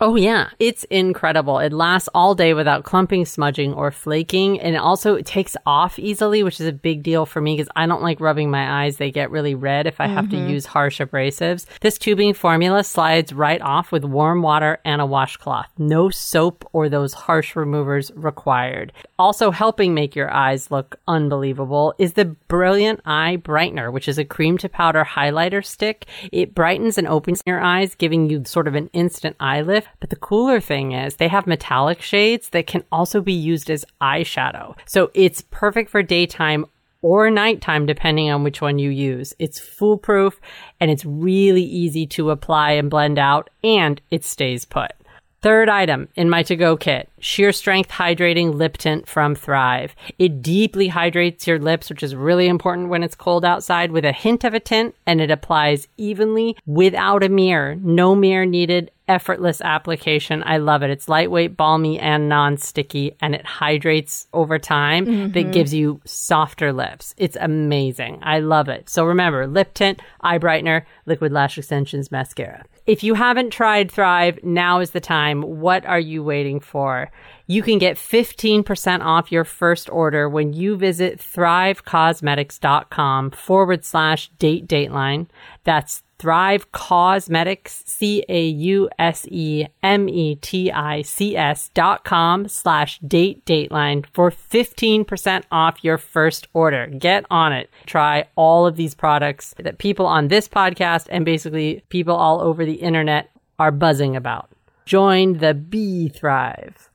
Oh yeah, it's incredible. It lasts all day without clumping, smudging, or flaking, and also it takes off easily, which is a big deal for me because I don't like rubbing my eyes. They get really red if I have to mm-hmm. use harsh abrasives. This tubing formula slides right off with warm water and a washcloth. No soap or those harsh removers required. Also helping make your eyes look unbelievable is the Brilliant Eye Brightener, which is a cream to powder highlighter stick. It brightens and opens your eyes, giving you sort of an instant eye lift. But the cooler thing is they have metallic shades that can also be used as eyeshadow. So it's perfect for daytime or nighttime, depending on which one you use. It's foolproof and it's really easy to apply and blend out and it stays put. Third item in my to go kit, sheer strength hydrating lip tint from Thrive. It deeply hydrates your lips, which is really important when it's cold outside with a hint of a tint and it applies evenly without a mirror. No mirror needed effortless application. I love it. It's lightweight, balmy, and non-sticky, and it hydrates over time. Mm-hmm. That gives you softer lips. It's amazing. I love it. So remember, lip tint, eye brightener, liquid lash extensions, mascara. If you haven't tried Thrive, now is the time. What are you waiting for? You can get 15% off your first order when you visit thrivecausemetics.com forward slash date dateline. That's Thrive Causemetics, C A U S E M E T I C S dot com slash date dateline for 15% off your first order. Get on it. Try all of these products that people on this podcast and basically people all over the internet are buzzing about. Join the Bee Thrive.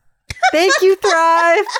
Thank you, Thrive.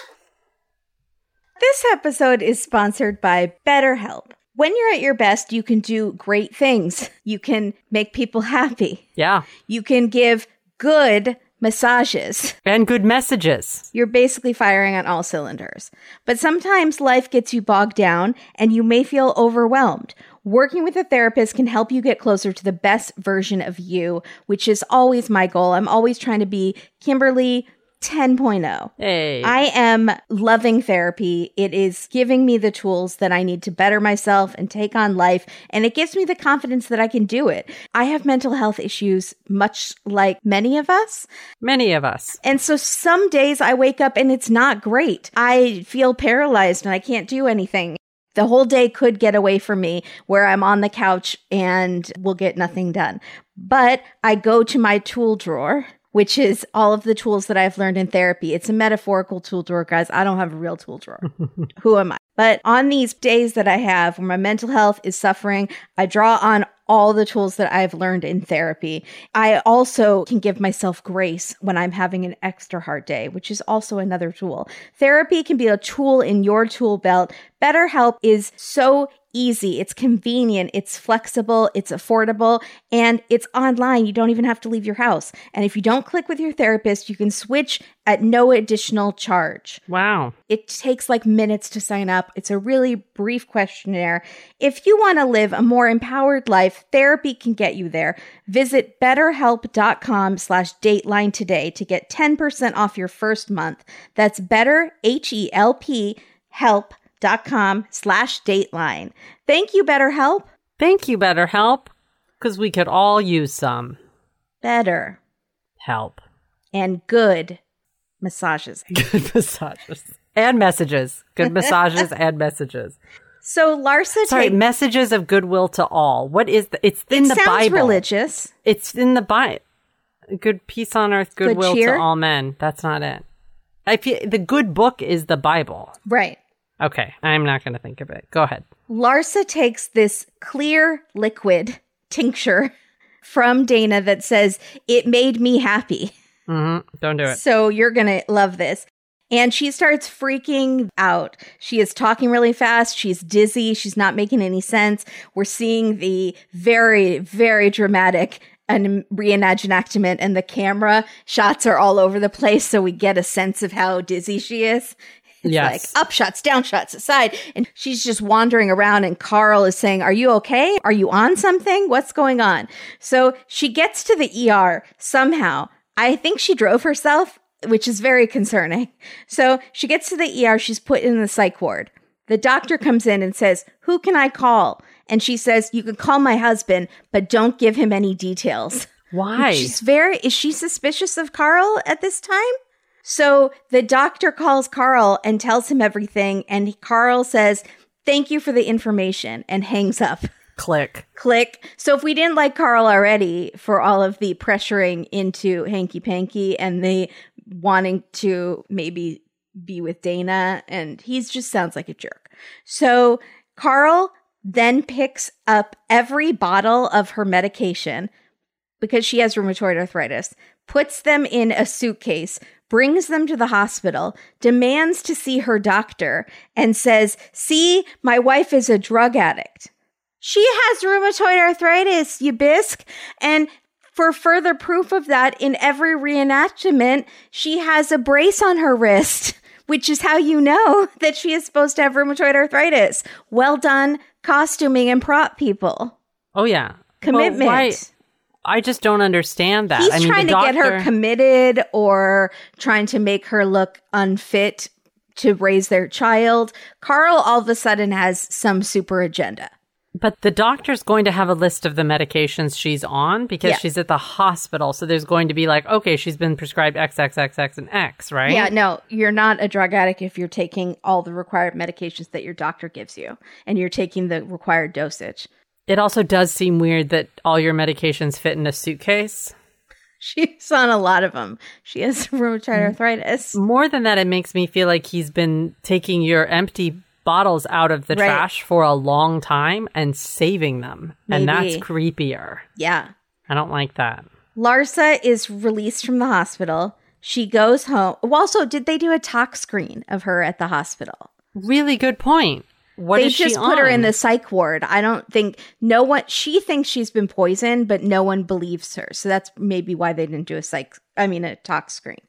This episode is sponsored by BetterHelp. When you're at your best, you can do great things. You can make people happy. Yeah. You can give good massages. And good messages. You're basically firing on all cylinders. But sometimes life gets you bogged down and you may feel overwhelmed. Working with a therapist can help you get closer to the best version of you, which is always my goal. I'm always trying to be Kimberly 10.0. Hey. I am loving therapy. It is giving me the tools that I need to better myself and take on life, and it gives me the confidence that I can do it. I have mental health issues, much like many of us. Many of us. And so some days I wake up and it's not great. I feel paralyzed and I can't do anything. The whole day could get away from me where I'm on the couch and will get nothing done. But I go to my tool drawer which is all of the tools that I've learned in therapy. It's a metaphorical tool drawer, guys. I don't have a real tool drawer. Who am I? But on these days that I have where my mental health is suffering, I draw on all the tools that I've learned in therapy. I also can give myself grace when I'm having an extra hard day, which is also another tool. Therapy can be a tool in your tool belt. BetterHelp is so easy, it's convenient, it's flexible, it's affordable, and it's online. You don't even have to leave your house. And if you don't click with your therapist, you can switch at no additional charge. Wow. It takes like minutes to sign up. It's a really brief questionnaire. If you want to live a more empowered life, therapy can get you there. Visit betterhelp.com slash dateline today to get 10% off your first month. That's better, H E L P, H-E-L-P, help.com slash dateline. Thank you, BetterHelp. Thank you, BetterHelp, because we could all use some Better help. and good massages. Good massages. And messages. Good massages and messages. So Larsa Sorry, take- messages of goodwill to all. What is the, it's in it the sounds Bible. religious. It's in the Bible. Good peace on earth, goodwill to all men. That's not it. I feel the good book is the Bible. Right. Okay, I'm not going to think of it. Go ahead. Larsa takes this clear liquid tincture from Dana that says, It made me happy. Mm-hmm. Don't do it. So you're going to love this. And she starts freaking out. She is talking really fast. She's dizzy. She's not making any sense. We're seeing the very, very dramatic and reenactment and the camera shots are all over the place. So we get a sense of how dizzy she is. It's Yes. like up shots, down shots, aside. And she's just wandering around and Carl is saying, are you okay? Are you on something? What's going on? So she gets to the ER somehow. I think she drove herself, which is very concerning. So she gets to the ER. She's put in the psych ward. The doctor comes in and says, who can I call? And she says, you can call my husband, but don't give him any details. Why? She's very, is she suspicious of Carl at this time? So the doctor calls Carl and tells him everything. And Carl says, Thank you for the information and hangs up. Click. Click. So if we didn't like Carl already for all of the pressuring into hanky panky and the wanting to maybe be with Dana, and he's just sounds like a jerk. So Carl then picks up every bottle of her medication because she has rheumatoid arthritis, puts them in a suitcase, brings them to the hospital, demands to see her doctor, and says, See, my wife is a drug addict. She has rheumatoid arthritis, you bisque. And for further proof of that, in every reenactment, she has a brace on her wrist, which is how you know that she is supposed to have rheumatoid arthritis. Well done, costuming and prop people. Oh yeah. Commitment. Well, why, I just don't understand that. He's I mean, trying to get her committed or trying to make her look unfit to raise their child. Carl all of a sudden has some super agenda. But the doctor's going to have a list of the medications she's on because Yeah. she's at the hospital. So there's going to be like, okay, she's been prescribed X, X, X, X, and X, right? Yeah, no, you're not a drug addict if you're taking all the required medications that your doctor gives you and you're taking the required dosage. It also does seem weird that all your medications fit in a suitcase. She's on a lot of them. She has rheumatoid arthritis. More than that, it makes me feel like he's been taking your empty bottles out of the Right. trash for a long time and saving them. And that's creepier. Yeah. I don't like that. Larsa is released from the hospital. She goes home. Well, also, did they do a tox screen of her at the hospital? Really good point. What they just put her in the psych ward. I don't think no one. She thinks she's been poisoned, but no one believes her. So that's maybe why they didn't do a psych. I mean, a tox screen.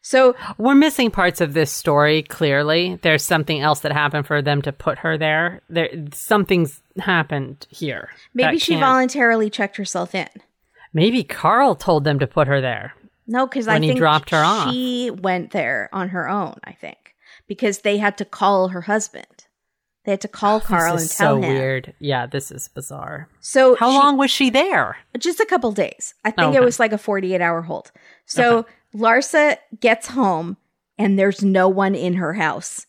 So We're missing parts of this story. Clearly, there's something else that happened for them to put her there. There, something's happened here. maybe she voluntarily checked herself in. Maybe Carl told them to put her there. No, because I think dropped her off. she went there on her own. I think because they had to call her husband. They had to call oh, Carl and tell so him. So weird. Yeah, this is bizarre. So How she- long was she there? Just a couple days. I think oh, Okay. it was like a 48 hour hold. So Larsa gets home and there's no one in her house.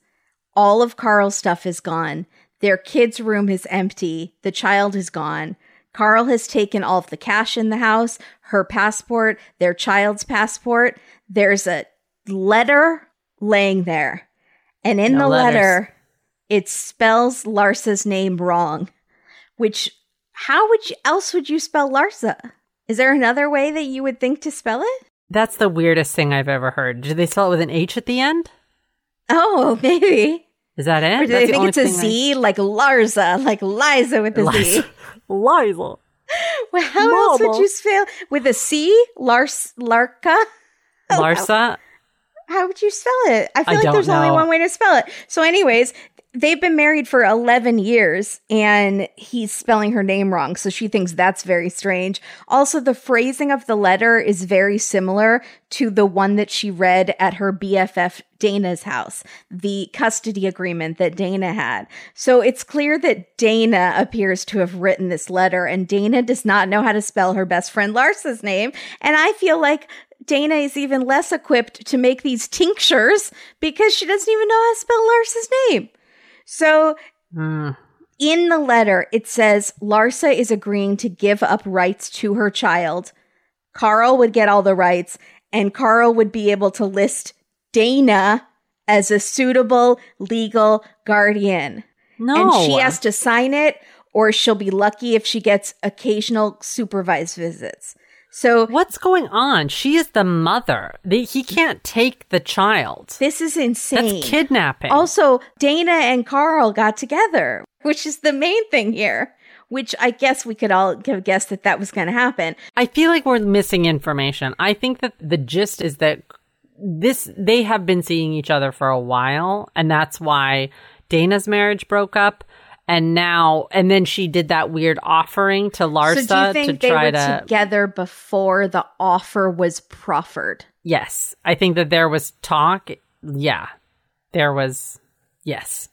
All of Carl's stuff is gone. Their kid's room is empty. The child is gone. Carl has taken all of the cash in the house, her passport, their child's passport. There's a letter laying there. And in No the letters. letter, it spells Larsa's name wrong, which how would you else would you spell Larsa? Is there another way that you would think to spell it? That's the weirdest thing I've ever heard. Do they spell it with an H at the end? Oh, maybe. Is that it? Or do That's they think only it's a thing I- Z, like Larza, like Liza with a Z? Liza. Liza. Well, how else would you spell with a C? Lars Larka? Oh, Larsa. How would you spell it? I feel I like don't there's only one way to spell it. So, anyways, they've been married for 11 years and he's spelling her name wrong. So she thinks that's very strange. Also, the phrasing of the letter is very similar to the one that she read at her BFF Dana's house, the custody agreement that Dana had. So it's clear that Dana appears to have written this letter and Dana does not know how to spell her best friend Larsa's name. And I feel like Dana is even less equipped to make these tinctures because she doesn't even know how to spell Larsa's name. So Hmm. in the letter, it says Larsa is agreeing to give up rights to her child. Carl would get all the rights, and Carl would be able to list Dana as a suitable legal guardian. No. And she has to sign it, or she'll be lucky if she gets occasional supervised visits. So What's going on? She is the mother. The, he can't take the child. this is insane. That's kidnapping. Also, Dana and Carl got together, which is the main thing here. Which I guess we could all have guessed that that was going to happen. I feel like we're missing information. I think that the gist is that this they have been seeing each other for a while, and that's why Dana's marriage broke up. And now, and then she did that weird offering to Larsa so do you think to they try were to. together before the offer was proffered? yes, I think that there was talk. Yeah, there was. Yes,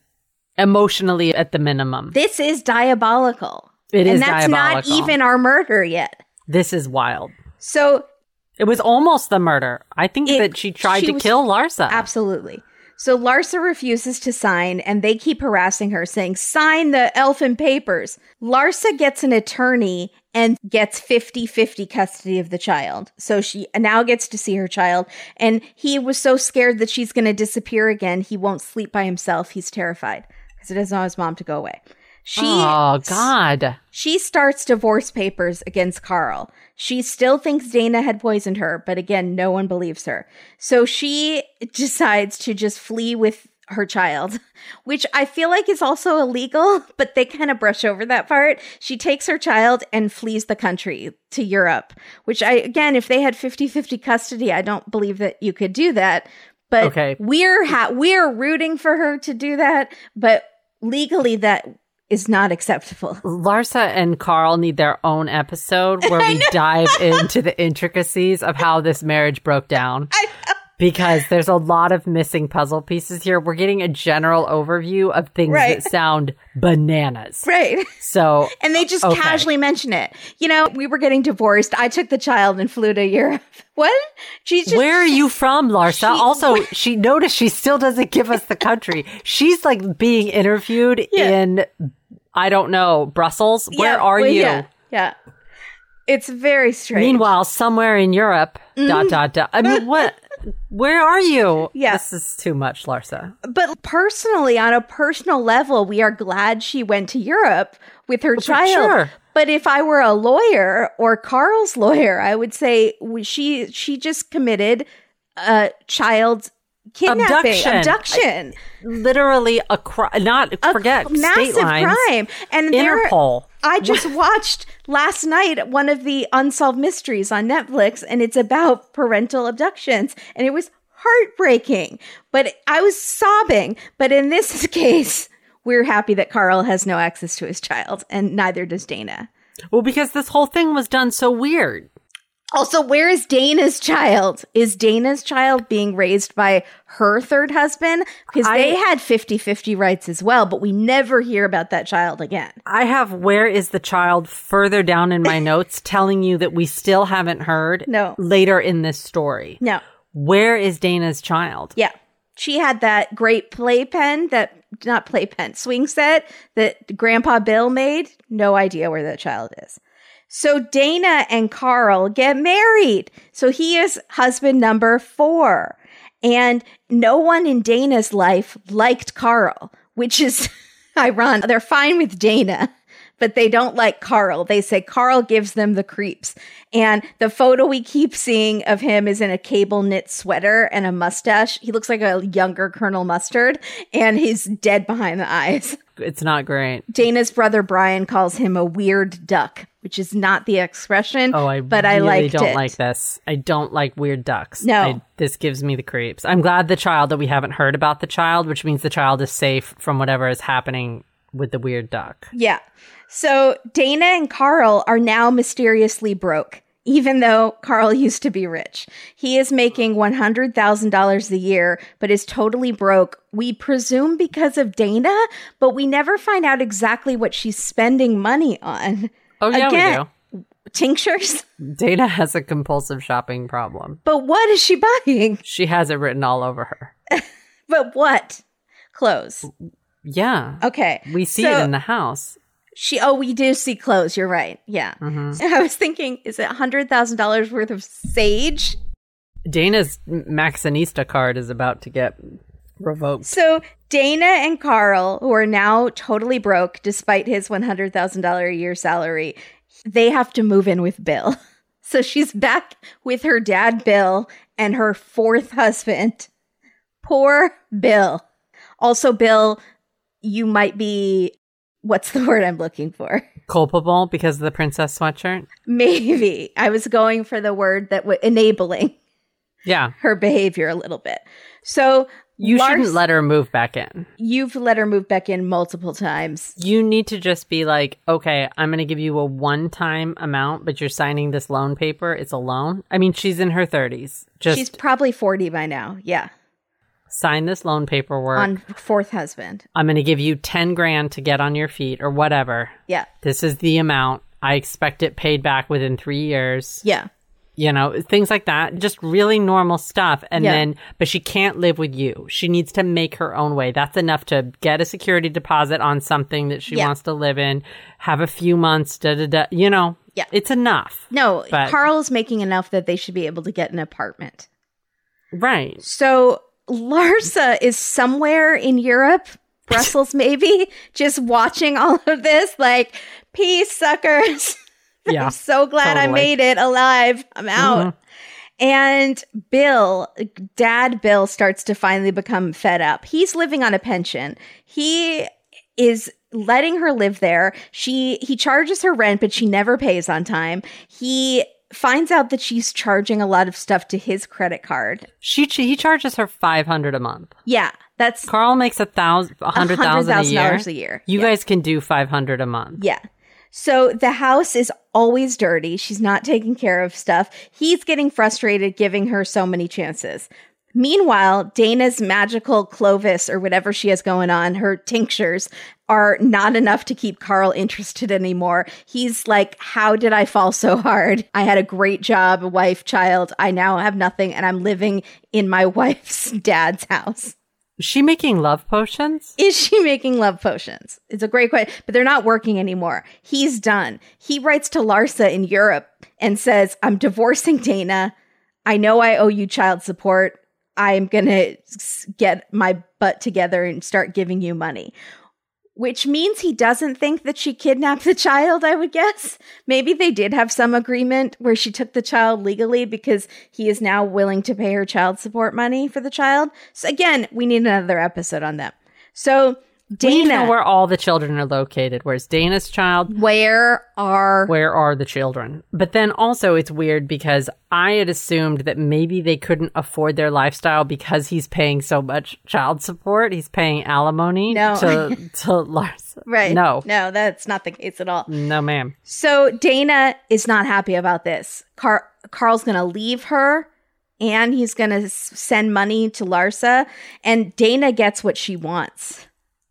emotionally at the minimum. This is diabolical. It and is that's diabolical. not even our murder yet. This is wild. So It was almost the murder. I think It- that she tried she to was- kill Larsa. Absolutely. So Larsa refuses to sign, and they keep harassing her, saying, Sign the elfin papers. Larsa gets an attorney and gets 50 50 custody of the child. So she now gets to see her child. And he was so scared that she's going to disappear again, he won't sleep by himself. He's terrified because he doesn't want his mom to go away. She oh God. she starts divorce papers against Carl. She still thinks Dana had poisoned her, but again, no one believes her. So she decides to just flee with her child, which I feel like is also illegal, but they kind of brush over that part. She takes her child and flees the country to Europe, which I, again, if they had 50 50 custody, I don't believe that you could do that. But Okay. we're ha- we're rooting for her to do that, but legally that is not acceptable. Larsa and Carl need their own episode where we dive into the intricacies of how this marriage broke down. Because there's a lot of missing puzzle pieces here. We're getting a general overview of things Right. that sound bananas. Right. So, And they just Okay. casually mention it. You know, we were getting divorced. I took the child and flew to Europe. What? She's just where are you from, Larsa? She- also, she noticed she still doesn't give us the country. She's like being interviewed Yeah. in, I don't know, Brussels. Where are well, you? Yeah. yeah. It's very strange. Meanwhile, somewhere in Europe, dot, dot, dot. I mean, what? Where are you? Mm-hmm. This is too much, Larsa. But personally, on a personal level, we are glad she went to Europe with her child. sure. But if I were a lawyer or Carl's lawyer, I would say she she just committed a child kidnapping, Abduction. abduction, Literally a crime. Not A forget massive lines. crime. And there, Interpol. I just watched last night one of the unsolved mysteries on Netflix, and it's about parental abductions, and it was heartbreaking. But I was sobbing. But in this case, we're happy that Carl has no access to his child, and neither does Dana. Well, because this whole thing was done so weird. Also, where is Dana's child? Is Dana's child being raised by her third husband? Because they had 50 50 rights as well, but we never hear about that child again. I have where is the child further down in my notes telling you that we still haven't heard No. later in this story. No. Where is Dana's child? Yeah. She had that great playpen that not playpen, swing set that Grandpa Bill made. No idea where that child is. So Dana and Carl get married. So he is husband number four. And no one in Dana's life liked Carl, which is ironic. They're fine with Dana, but they don't like Carl. They say Carl gives them the creeps. And the photo we keep seeing of him is in a cable knit sweater and a mustache. He looks like a younger Colonel Mustard, and he's dead behind the eyes. It's not great. Dana's brother Brian calls him a weird duck, which is not the expression. Oh, I but really I don't it. like this. I don't like weird ducks. No. I- this gives me the creeps. I'm glad the child that we haven't heard about the child, which means the child is safe from whatever is happening with the weird duck. Yeah. So Dana and Carl are now mysteriously broke, even though Carl used to be rich. He is making $100,000 a year, but is totally broke. We presume because of Dana, but we never find out exactly what she's spending money on. Oh yeah, Again- we Tinctures? Dana has a compulsive shopping problem. But what is she buying? She has it written all over her. But what? Clothes. Yeah. Okay. We see So- it in the house. She oh we do see clothes, you're right. Yeah. Mm-hmm. I was thinking, is it hundred thousand dollars worth of sage? Dana's Maxxinista card is about to get revoked. So Dana and Carl, who are now totally broke despite his $100,000 a year salary, they have to move in with Bill. So she's back with her dad, Bill, and her fourth husband. Poor Bill. Also, Bill, you might be, what's the word I'm looking for? Culpable because of the princess sweatshirt? Maybe. I was going for the word that would enabling Yeah. her behavior a little bit. So You Lars- shouldn't let her move back in. You've let her move back in multiple times. You need to just be like, okay, I'm going to give you a one time amount, but you're signing this loan paper. It's a loan. I mean, she's in her 30s. Just She's probably 40 by now. Yeah. Sign this loan paperwork. On fourth husband. I'm going to give you 10 grand to get on your feet or whatever. Yeah. This is the amount. I expect it paid back within three years. Yeah. You know, things like that. Just really normal stuff. And Yeah. then, but she can't live with you. She needs to make her own way. That's enough to get a security deposit on something that she Yeah. wants to live in, have a few months, da da da. You know, Yeah. it's enough. No, But- Carl's making enough that they should be able to get an apartment. Right. So Larsa is somewhere in Europe, Brussels maybe, just watching all of this like, peace, suckers. Yeah. I'm so glad I made it alive. I'm out. Mhm. And Bill, dad Bill, starts to finally become fed up. He's living on a pension. He is letting her live there. She he charges her rent, but she never pays on time. He finds out that she's charging a lot of stuff to his credit card. She, he charges her 500 a month. Yeah, That's Carl makes a thousand, a hundred thousand a year. $100,000 a year. You Yeah. guys can do five hundred a month. Yeah. So the house is always dirty. She's not taking care of stuff. He's getting frustrated giving her so many chances. Meanwhile, Dana's magical Clovis or whatever she has going on, her tinctures are not enough to keep Carl interested anymore. He's like, How did I fall so hard? I had a great job, a wife, child. I now have nothing, and I'm living in my wife's dad's house. Is she making love potions? Is she making love potions? It's a great question, but they're not working anymore. He's done. He writes to Larsa in Europe and says, I'm divorcing Dana. I know I owe you child support. I'm going to get my butt together and start giving you money. Which means he doesn't think that she kidnapped the child, I would guess. Maybe they did have some agreement where she took the child legally because he is now willing to pay her child support money for the child. So again, we need another episode on that. So We need know Dana, where all the children are located. Where's Dana's child? where are Where are the children? But then also it's weird because I had assumed that maybe they couldn't afford their lifestyle because he's paying so much child support. He's paying alimony No. to to Lars. right? No. no, that's not the case at all. No, ma'am. So Dana is not happy about this. Car- Carl's going to leave her and he's going to send money to Larsa and Dana gets what she wants.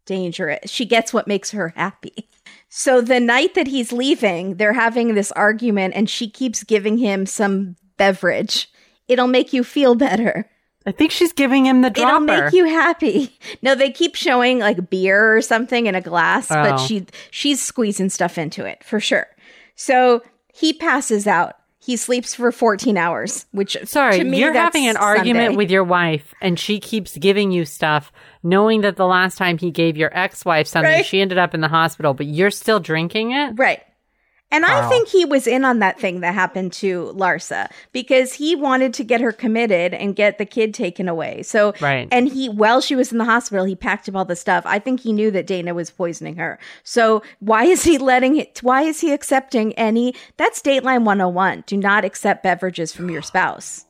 Dangerous. She gets what makes her happy. So the night that he's leaving, they're having this argument and she keeps giving him some beverage. It'll make you feel better. I think she's giving him the dropper. It'll make you happy. No, they keep showing like beer or something in a glass, but Oh. she she's squeezing stuff into it for sure. So he passes out. He sleeps for 14 hours, which Sorry, to me, you're having an argument Sunday. with your wife, and she keeps giving you stuff, knowing that the last time he gave your ex-wife something, Right. she ended up in the hospital, but you're still drinking it. right. And I think he was in on that thing that happened to Larsa because he wanted to get her committed and get the kid taken away. So, Right. and he, while she was in the hospital, he packed up all the stuff. I think he knew that Dana was poisoning her. So, why is he letting it, why is he accepting any? That's Dateline 101. Do not accept beverages from your spouse.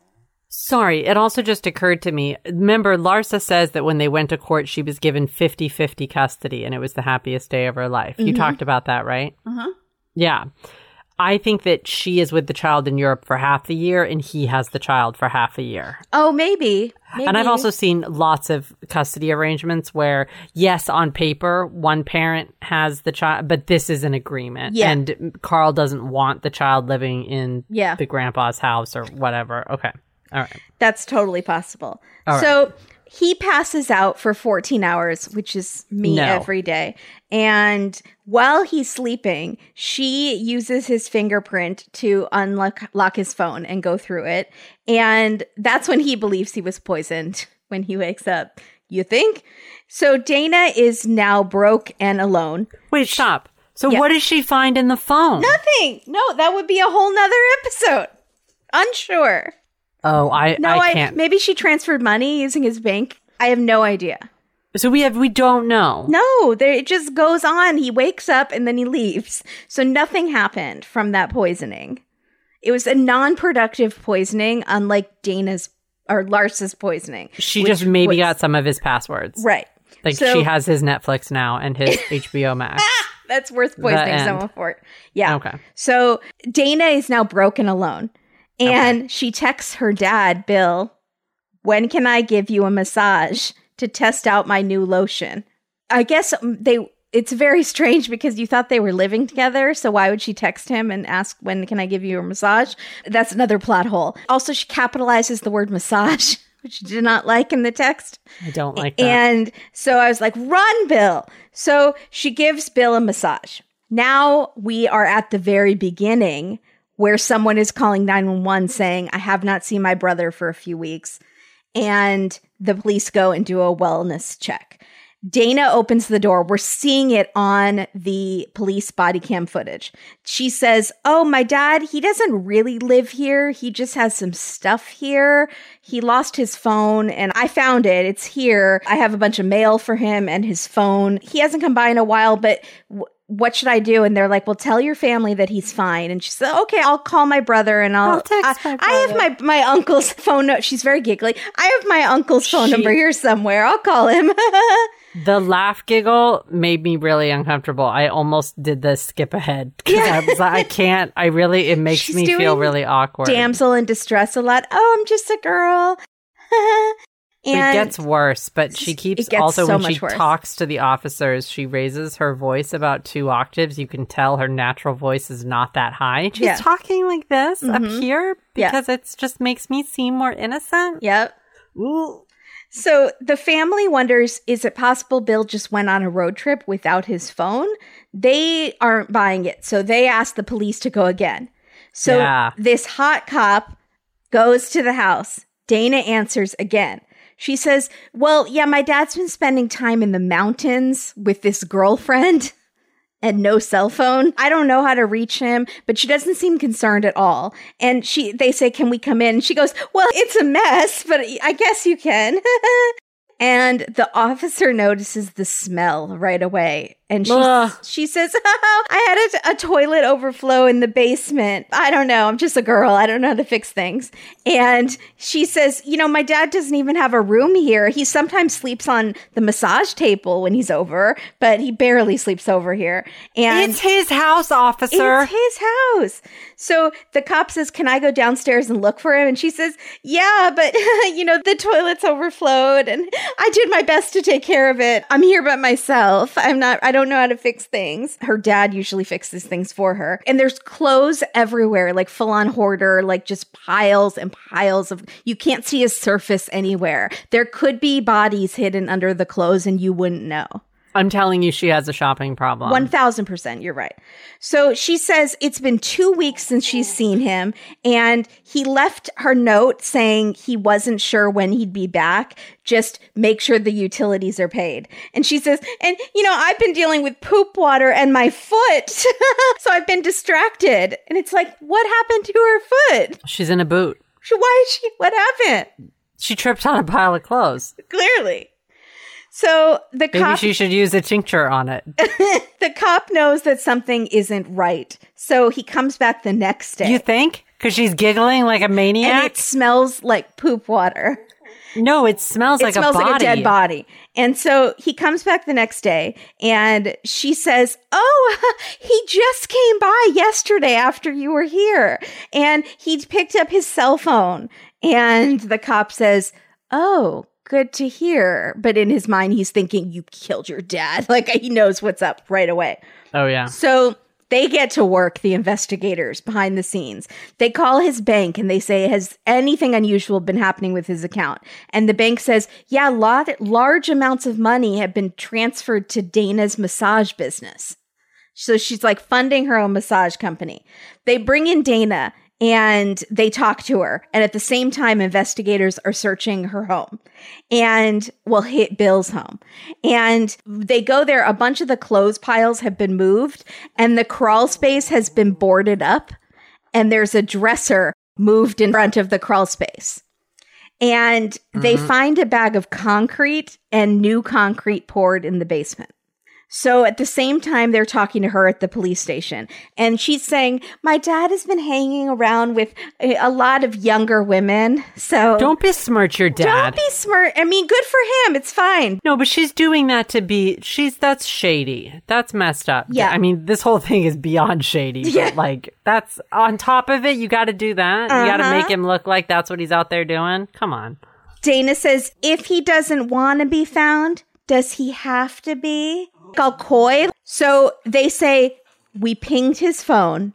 Sorry, it also just occurred to me. Remember, Larsa says that when they went to court, she was given 50 50 custody, and it was the happiest day of her life. You talked about that, right? Uh-huh. Yeah. I think that she is with the child in Europe for half the year, and he has the child for half a year. Oh, maybe. And I've also seen lots of custody arrangements where, yes, on paper, one parent has the child, but this is an agreement. Yeah. And Carl doesn't want the child living in Yeah. the grandpa's house or whatever. Okay. All right. That's totally possible. All right. He passes out for 14 hours, which is me No. every day. And while he's sleeping, she uses his fingerprint to unlock lock his phone and go through it. And that's when he believes he was poisoned when he wakes up. You think? So Dana is now broke and alone. Wait, stop. So Yeah. what does she find in the phone? Nothing. No, that would be a whole nother episode. Unsure. Oh, I, No, I I, can't. maybe she transferred money using his bank. I have no idea. so we have, we don't know. No, there it just goes on. He wakes up and then he leaves. So nothing happened from that poisoning. It was a non-productive poisoning, unlike Dana's or Lars's poisoning. She just maybe was- got some of his passwords. right. Like So- she has his Netflix now and his HBO Max. Ah, that's worth poisoning someone for. Yeah. Okay. So Dana is now broken alone. And she texts her dad, Bill, when can I give you a massage to test out my new lotion? I guess um, they it's very strange because you thought they were living together, so why would she text him and ask when can I give you a massage? That's another plot hole. Also, she capitalizes the word massage, which I did not like in the text. I don't like that. And so I was like, run, Bill. So she gives Bill a massage. Now we are at the very beginning where someone is calling 911 saying, I have not seen my brother for a few weeks. And the police go and do a wellness check. Dana opens the door. We're seeing it on the police body cam footage. She says, Oh, my dad, he doesn't really live here. He just has some stuff here. He lost his phone and I found it. It's here. I have a bunch of mail for him and his phone. He hasn't come by in a while, but w- what should I do? And they're like, well, tell your family that he's fine. And she said, okay, I'll call my brother and I'll, I'll text I, my I have my, my uncle's phone. No- She's very giggly. I have my uncle's phone She- number here somewhere. I'll call him. The laugh giggle made me really uncomfortable. I almost did the skip ahead because I was like, I can't. I really, it makes She's me feel really awkward. Damsel in distress a lot. Oh, I'm just a girl. It gets worse, but she keeps also so when she worse. talks to the officers, she raises her voice about two octaves. You can tell her natural voice is not that high. She's Yeah. talking like this up Mhm. here Yeah. because it's just makes me seem more innocent. yep. Ooh. So the family wonders is it possible Bill just went on a road trip without his phone? They aren't buying it. So they ask the police to go again. So Yeah. this hot cop goes to the house. Dana answers again. She says, Well, yeah, my dad's been spending time in the mountains with this girlfriend and no cell phone. I don't know how to reach him, but she doesn't seem concerned at all. And she they say, "Can we come in?" She goes, "Well, it's a mess, but I guess you can." and the officer notices the smell right away. And she, Ugh. she says, I had a, a toilet overflow in the basement. I don't know. I'm just a girl. I don't know how to fix things. And she says, You know, my dad doesn't even have a room here. He sometimes sleeps on the massage table when he's over, but he barely sleeps over here. And It's his house, officer. it's his house. So the cop says, Can I go downstairs and look for him? And she says, Yeah, but you know, the toilet's overflowed and I did my best to take care of it. I'm here by myself. I'm not, I don't know how to fix things. Her dad usually fixes things for her. And there's clothes everywhere, like full on hoarder, like just piles and piles of, you can't see a surface anywhere. There could be bodies hidden under the clothes and you wouldn't know. I'm telling you, she has a shopping problem. 1000%. You're right. So she says it's been two weeks since she's seen him, and he left her note saying he wasn't sure when he'd be back. Just make sure the utilities are paid. And she says, and you know, I've been dealing with poop water and my foot. so I've been distracted. And it's like, what happened to her foot? She's in a boot. She- Why is she, what happened? She tripped on a pile of clothes. Clearly. So the Maybe cop she should use a tincture on it. the cop knows that something isn't right. So he comes back the next day. You think? Because she's giggling like a maniac. and it smells like poop water. no, it smells It like smells a body. like a dead body. And so he comes back the next day and she says, Oh, he just came by yesterday after you were here. And he picked up his cell phone. And the cop says, Oh, good to hear. But in his mind, he's thinking, You killed your dad. Like he knows what's up right away. Oh, yeah. So they get to work, the investigators behind the scenes. They call his bank and they say, Has anything unusual been happening with his account? And the bank says, Yeah, lot, large amounts of money have been transferred to Dana's massage business. So she's like funding her own massage company. They bring in Dana and they talk to her. And at the same time, investigators are searching her home and will hit Bill's home. And they go there. A bunch of the clothes piles have been moved and the crawl space has been boarded up. And there's a dresser moved in front of the crawl space. And they mm-hmm. find a bag of concrete and new concrete poured in the basement. So at the same time, they're talking to her at the police station. And she's saying, My dad has been hanging around with a lot of younger women. So Don't besmirch your dad. don't be smart. I mean, good for him. It's fine. no, but she's doing that to be. She's that's shady. That's messed up. Yeah. I mean, this whole thing is beyond shady. Yeah. Like, that's on top of it. You got to do that. You got to Uh-huh. make him look like that's what he's out there doing. Come on. Dana says, If he doesn't want to be found, does he have to be? All coy. So they say, We pinged his phone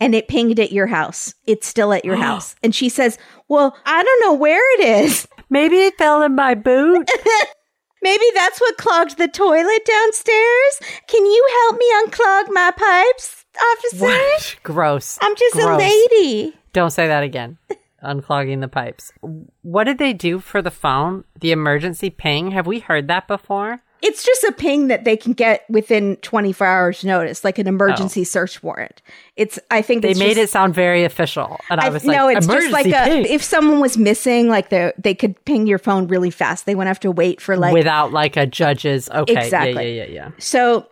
and it pinged at your house. It's still at your house. And she says, Well, I don't know where it is. Maybe it fell in my boot. Maybe that's what clogged the toilet downstairs. Can you help me unclog my pipes, officer? what? Gross. I'm just a lady. Don't say that again. Unclogging the pipes. What did they do for the phone? The emergency ping? Have we heard that before? It's just a ping that they can get within 24 hours notice, like an emergency oh. search warrant. It's, I think Oh. They made just, it sound very official, and I, I- was like, no, it's just like a, if someone was missing, like the, they could ping your phone really fast. They wouldn't have to wait for like without like a judge's. Okay, Exactly. yeah, yeah, yeah, yeah. So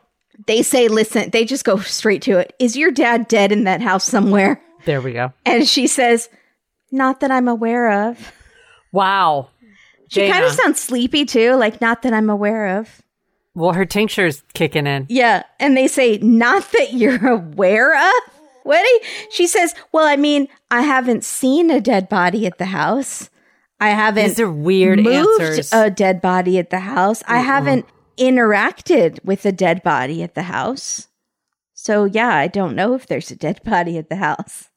They say, listen, they just go straight to it. Is your dad dead in that house somewhere? There we go. And she says, not that I'm aware of. Wow. She kind of sounds sleepy too, like not that I'm aware of. Well, her tincture's kicking in. Yeah. And they say, not that you're aware of. What? do you- She says, well, I mean, I haven't seen a dead body at the house. I haven't These are weird moved answers. a dead body at the house. I haven't interacted with a dead body at the house. So, yeah, I don't know if there's a dead body at the house.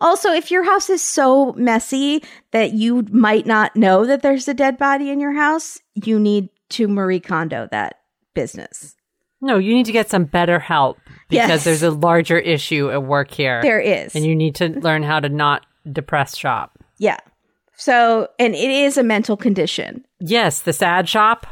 Also, if your house is so messy that you might not know that there's a dead body in your house, you need to Marie Kondo that business. no, you need to get some better help because Yes. there's a larger issue at work here. There is. and you need to learn how to not depress shop. yeah. So, and it is a mental condition. Yes, the sad shop.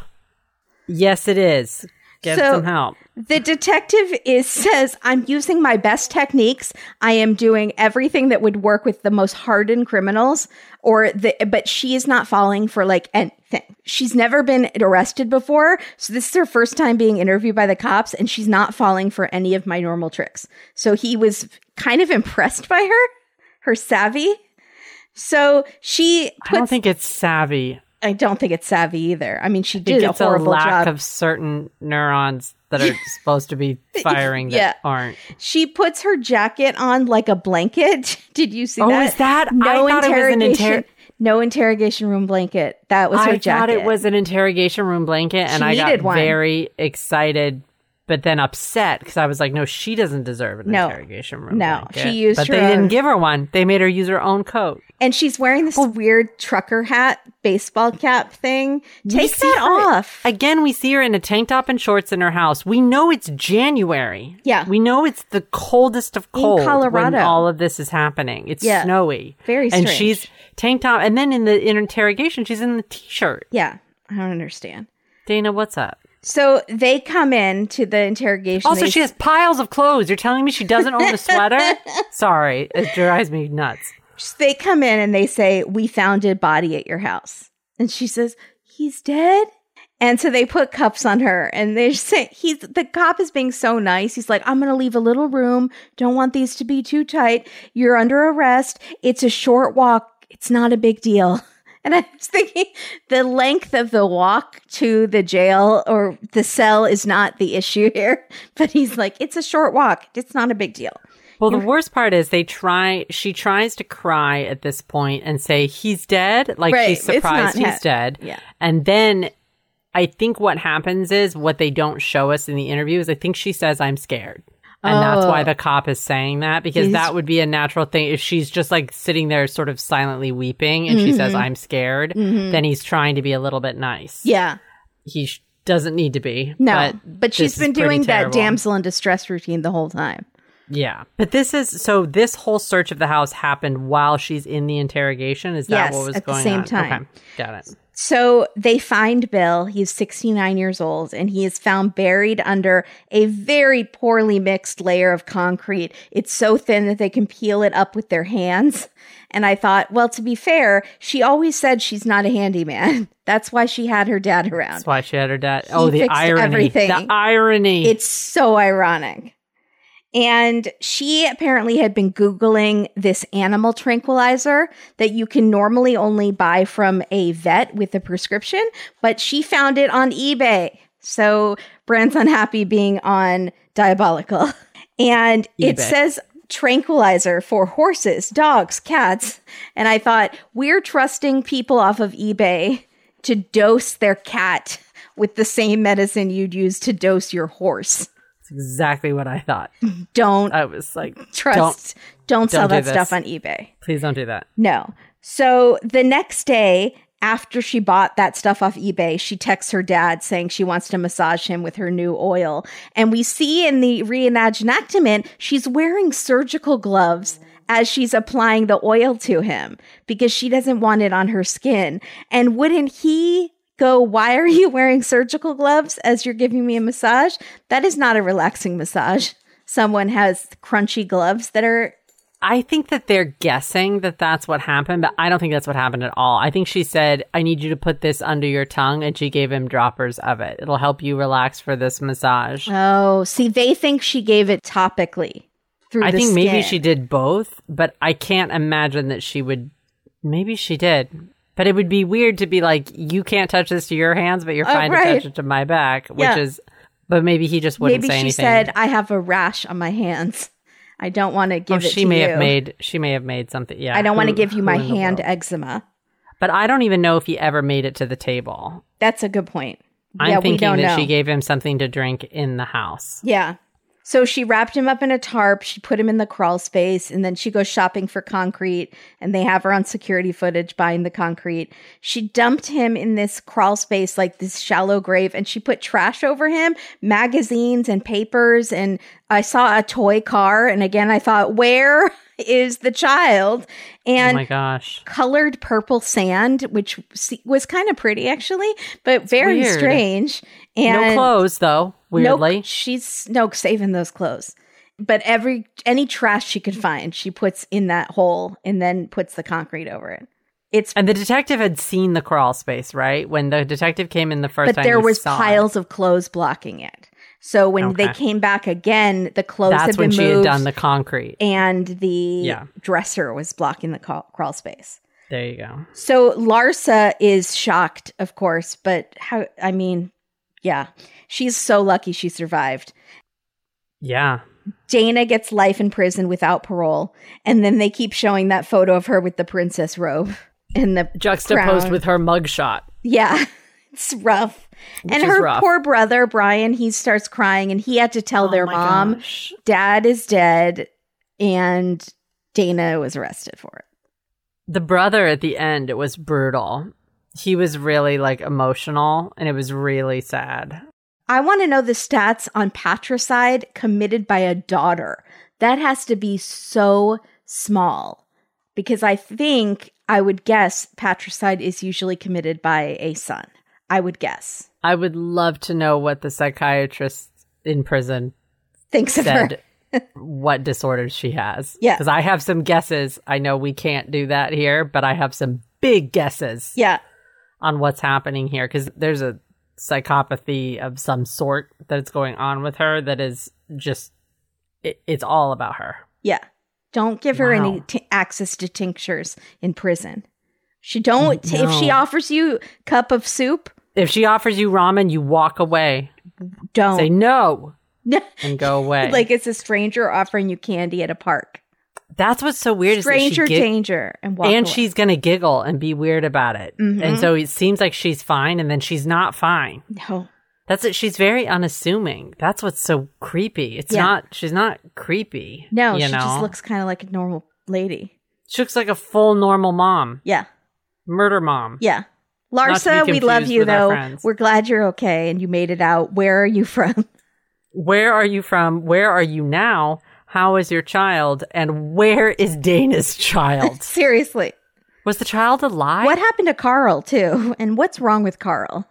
Yes, it is. Get So- some help. The detective is says, "I'm using my best techniques. I am doing everything that would work with the most hardened criminals." Or the, but she is not falling for like anything. She's never been arrested before, so this is her first time being interviewed by the cops, and she's not falling for any of my normal tricks. So he was kind of impressed by her, her savvy. So she I don't think it's savvy. I don't think it's savvy either. I mean, she I did a it's a horrible lack job. of certain neurons that are supposed to be firing that Yeah. aren't. She puts her jacket on like a blanket. Did you see Oh, that? is that? I no thought it was an interrogation? inter- no interrogation room blanket. That was her I jacket. I thought it was an interrogation room blanket, and She I got one. very excited, but then upset because I was like, "No, she doesn't deserve an No. interrogation room." No, blanket. she used but they own. didn't give her one. They made her use her own coat. and she's wearing this weird trucker hat, baseball cap thing. Take that off. Again, we see her in a tank top and shorts in her house. We know it's January. Yeah. We know it's the coldest of cold in Colorado. all of this is happening. It's Yeah. snowy. Very snowy. And she's tank top and then in the in interrogation she's in the t-shirt. yeah, I don't understand. Dana, what's up? So they come in to the interrogation. Also, They she has piles of clothes. You're telling me she doesn't own a sweater? Sorry, it drives me nuts. they come in and they say, We found a body at your house. And she says, He's dead. And so they put cuffs on her and they say, He's the cop is being so nice. He's like, I'm going to leave a little room. Don't want these to be too tight. You're under arrest. It's a short walk. It's not a big deal. And I was thinking the length of the walk to the jail or the cell is not the issue here. But he's like, It's a short walk. It's not a big deal. Well, the worst part is they try. She tries to cry at this point and say he's dead, like Right, she's surprised he's dead. Yeah. and then I think what happens is what they don't show us in the interview is I think she says I'm scared. And that's why Oh. the cop is saying that because He's- that would be a natural thing. If she's just like sitting there sort of silently weeping and she says, I'm scared, then he's trying to be a little bit nice. Mm-hmm. Yeah. He sh- doesn't need to be. No, but, but, she's been doing that damsel in distress routine the whole time. Yeah. But this is so this whole search of the house happened while she's in the interrogation. Is that Yes, what was at the going same on? time. Okay. Got it. So they find Bill. He's 69 years old and he is found buried under a very poorly mixed layer of concrete. It's so thin that they can peel it up with their hands. And I thought, well, to be fair, she always said she's not a handyman. That's why she had her dad around. That's why she had her dad. oh, the irony. everything. The irony. It's so ironic. And she apparently had been Googling this animal tranquilizer that you can normally only buy from a vet with a prescription, but she found it on eBay. So Brand's unhappy being on Diabolical. And it says tranquilizer for horses, dogs, cats. And I thought, we're trusting people off of eBay to dose their cat with the same medicine you'd use to dose your horse. Exactly what I thought. Don't I was like, trust, don't, sell don't do that stuff on eBay. please don't do that. No. So the next day, after she bought that stuff off eBay, she texts her dad saying she wants to massage him with her new oil. And we see in the reenactment, she's wearing surgical gloves as she's applying the oil to him because she doesn't want it on her skin. And wouldn't he go, Why are you wearing surgical gloves as you're giving me a massage? That is not a relaxing massage. Someone has crunchy gloves that are I think that they're guessing that that's what happened, but I don't think that's what happened at all. I think she said, I need you to put this under your tongue, and she gave him droppers of it. It'll help you relax for this massage. Oh, see, they think she gave it topically through I think maybe she did both, but I can't imagine that she would. Maybe she did. But it would be weird to be like, you can't touch this to your hands, but you're Oh, fine to touch it to my back, which Yeah. is. But maybe he just wouldn't Maybe say she said, "I have a rash on my hands. I don't want to Oh, give it she may you. have made. She may have made something. Yeah, I don't want to give you my hand eczema." But I don't even know if he ever made it to the table. That's a good point. I'm yeah, thinking that know. she gave him something to drink in the house. Yeah. So she wrapped him up in a tarp. She put him in the crawl space, and then she goes shopping for concrete. And they have her on security footage buying the concrete. She dumped him in this crawl space, like this shallow grave, and she put trash over him, magazines and papers. And I saw a toy car. And again, I thought, where is the child? And oh And my gosh. colored purple sand, which was kind of pretty actually, but very strange. And no clothes though. Weirdly. no, she's no saving those clothes. But every any trash she could find, she puts in that hole and then puts the concrete over it. It's And the detective had seen the crawl space, right? When the detective came in the first but time, there was saw it. piles of clothes blocking it. So when they came back again, the clothes That's had when been she moved, had done the concrete. and the Yeah. dresser was blocking the ca- crawl space. There you go. So Larsa is shocked, of course, but how? I mean, yeah, she's so lucky she survived. Yeah. Dana gets life in prison without parole, and then they keep showing that photo of her with the princess robe and the Juxtaposed crown. with her mugshot. yeah, it's rough. and her rough. poor brother Brian, he starts crying, and he had to tell oh their Oh my mom, gosh. "Dad is dead," and Dana was arrested for it. The brother at the end, it was brutal. He was really like emotional and it was really sad. I want to know the stats on patricide committed by a daughter. That has to be so small because I think I would guess patricide is usually committed by a son. I would guess. I would love to know what the psychiatrist in prison her. said what disorders she has. Yeah. Because I have some guesses. I know we can't do that here, but I have some big guesses Yeah. On what's happening here because there's a psychopathy of some sort that's going on with her that is just, it, it's all about her. Yeah. Don't give her any t- access to tinctures in prison. She don't if she offers you cup of soup, If she offers you ramen, you walk away, don't. say no, and go away. like it's a stranger offering you candy at a park. That's what's so weird. Stranger is gig- danger and walk and away. she's gonna giggle and be weird about it, Mhm. and so it seems like she's fine, and then she's not fine. no. That's it. She's very unassuming. That's what's so creepy. It's Yeah. not. She's not creepy. No, she know? just looks kind of like a normal lady. She looks like a full normal mom, Yeah. murder mom. Yeah. Larsa, we love you though. We're glad you're okay and you made it out. Where are you from? Where are you from? Where are you now? How is your child? And where is Dana's child? Seriously. Was the child alive? What happened to Carl too? And what's wrong with Carl?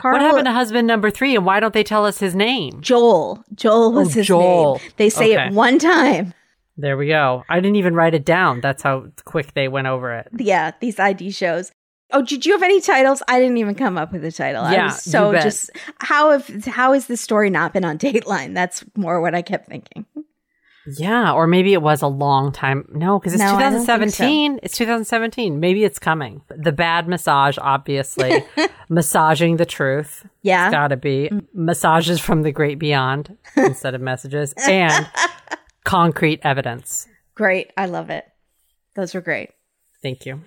Carl What happened to husband number three? And why don't they tell us his name? Joel. Joel was Oh, his Joel. name. They say Okay. it one time. There we go. I didn't even write it down. That's how quick they went over it. Yeah, these ID shows. Oh, did you have any titles? I didn't even come up with a title. I Yeah, was so just how have how has this story not been on Dateline? That's more what I kept thinking. Yeah, or maybe it was a long time. No, because it's No, I don't 2017. It's 2017. Maybe it's coming. The bad massage, obviously. Massaging the truth. Yeah. Gotta be. Mm. Massages from the great beyond instead of messages. And concrete evidence. Great. I love it. Those were great. Thank you.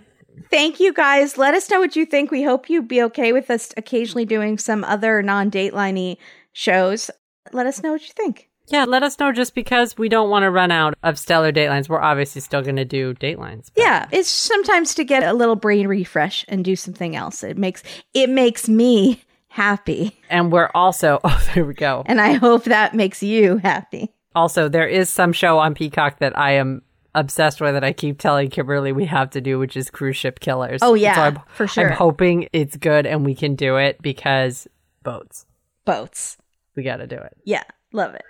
Thank you guys. Let us know what you think. We hope you'd be okay with us occasionally doing some other non dateliney shows. Let us know what you think. Yeah, let us know just because we don't want to run out of stellar datelines. We're obviously still going to do datelines. but- Yeah, it's sometimes to get a little brain refresh and do something else. It makes it makes me happy, And we're also, oh, there we go. and I hope that makes you happy. Also, there is some show on Peacock that I am obsessed with that I keep telling Kimberly we have to do, which is Cruise Ship Killers. Oh, yeah, So I'm, for sure. I'm hoping it's good and we can do it because boats. Boats. We got to do it. Yeah, love it.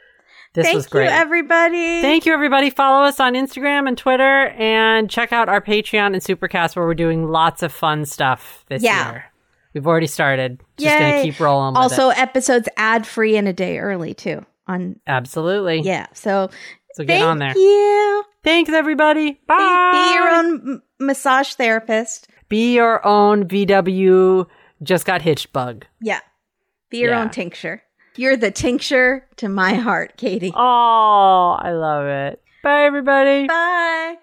This Thank was great. you, everybody. Thank you, everybody. Follow us on Instagram and Twitter and check out our Patreon and Supercast where we're doing lots of fun stuff this Yeah. year. We've already started. Just going to keep rolling with also, episodes ad free and a day early too. On Absolutely. yeah, so So get thank on there. you. Thanks, everybody. Be, Bye. be your own m- massage therapist. Be your own VW just got hitched bug. Yeah, be your Yeah. own tincture. You're the tincture to my heart, Katie. Oh, I love it. Bye, everybody. Bye.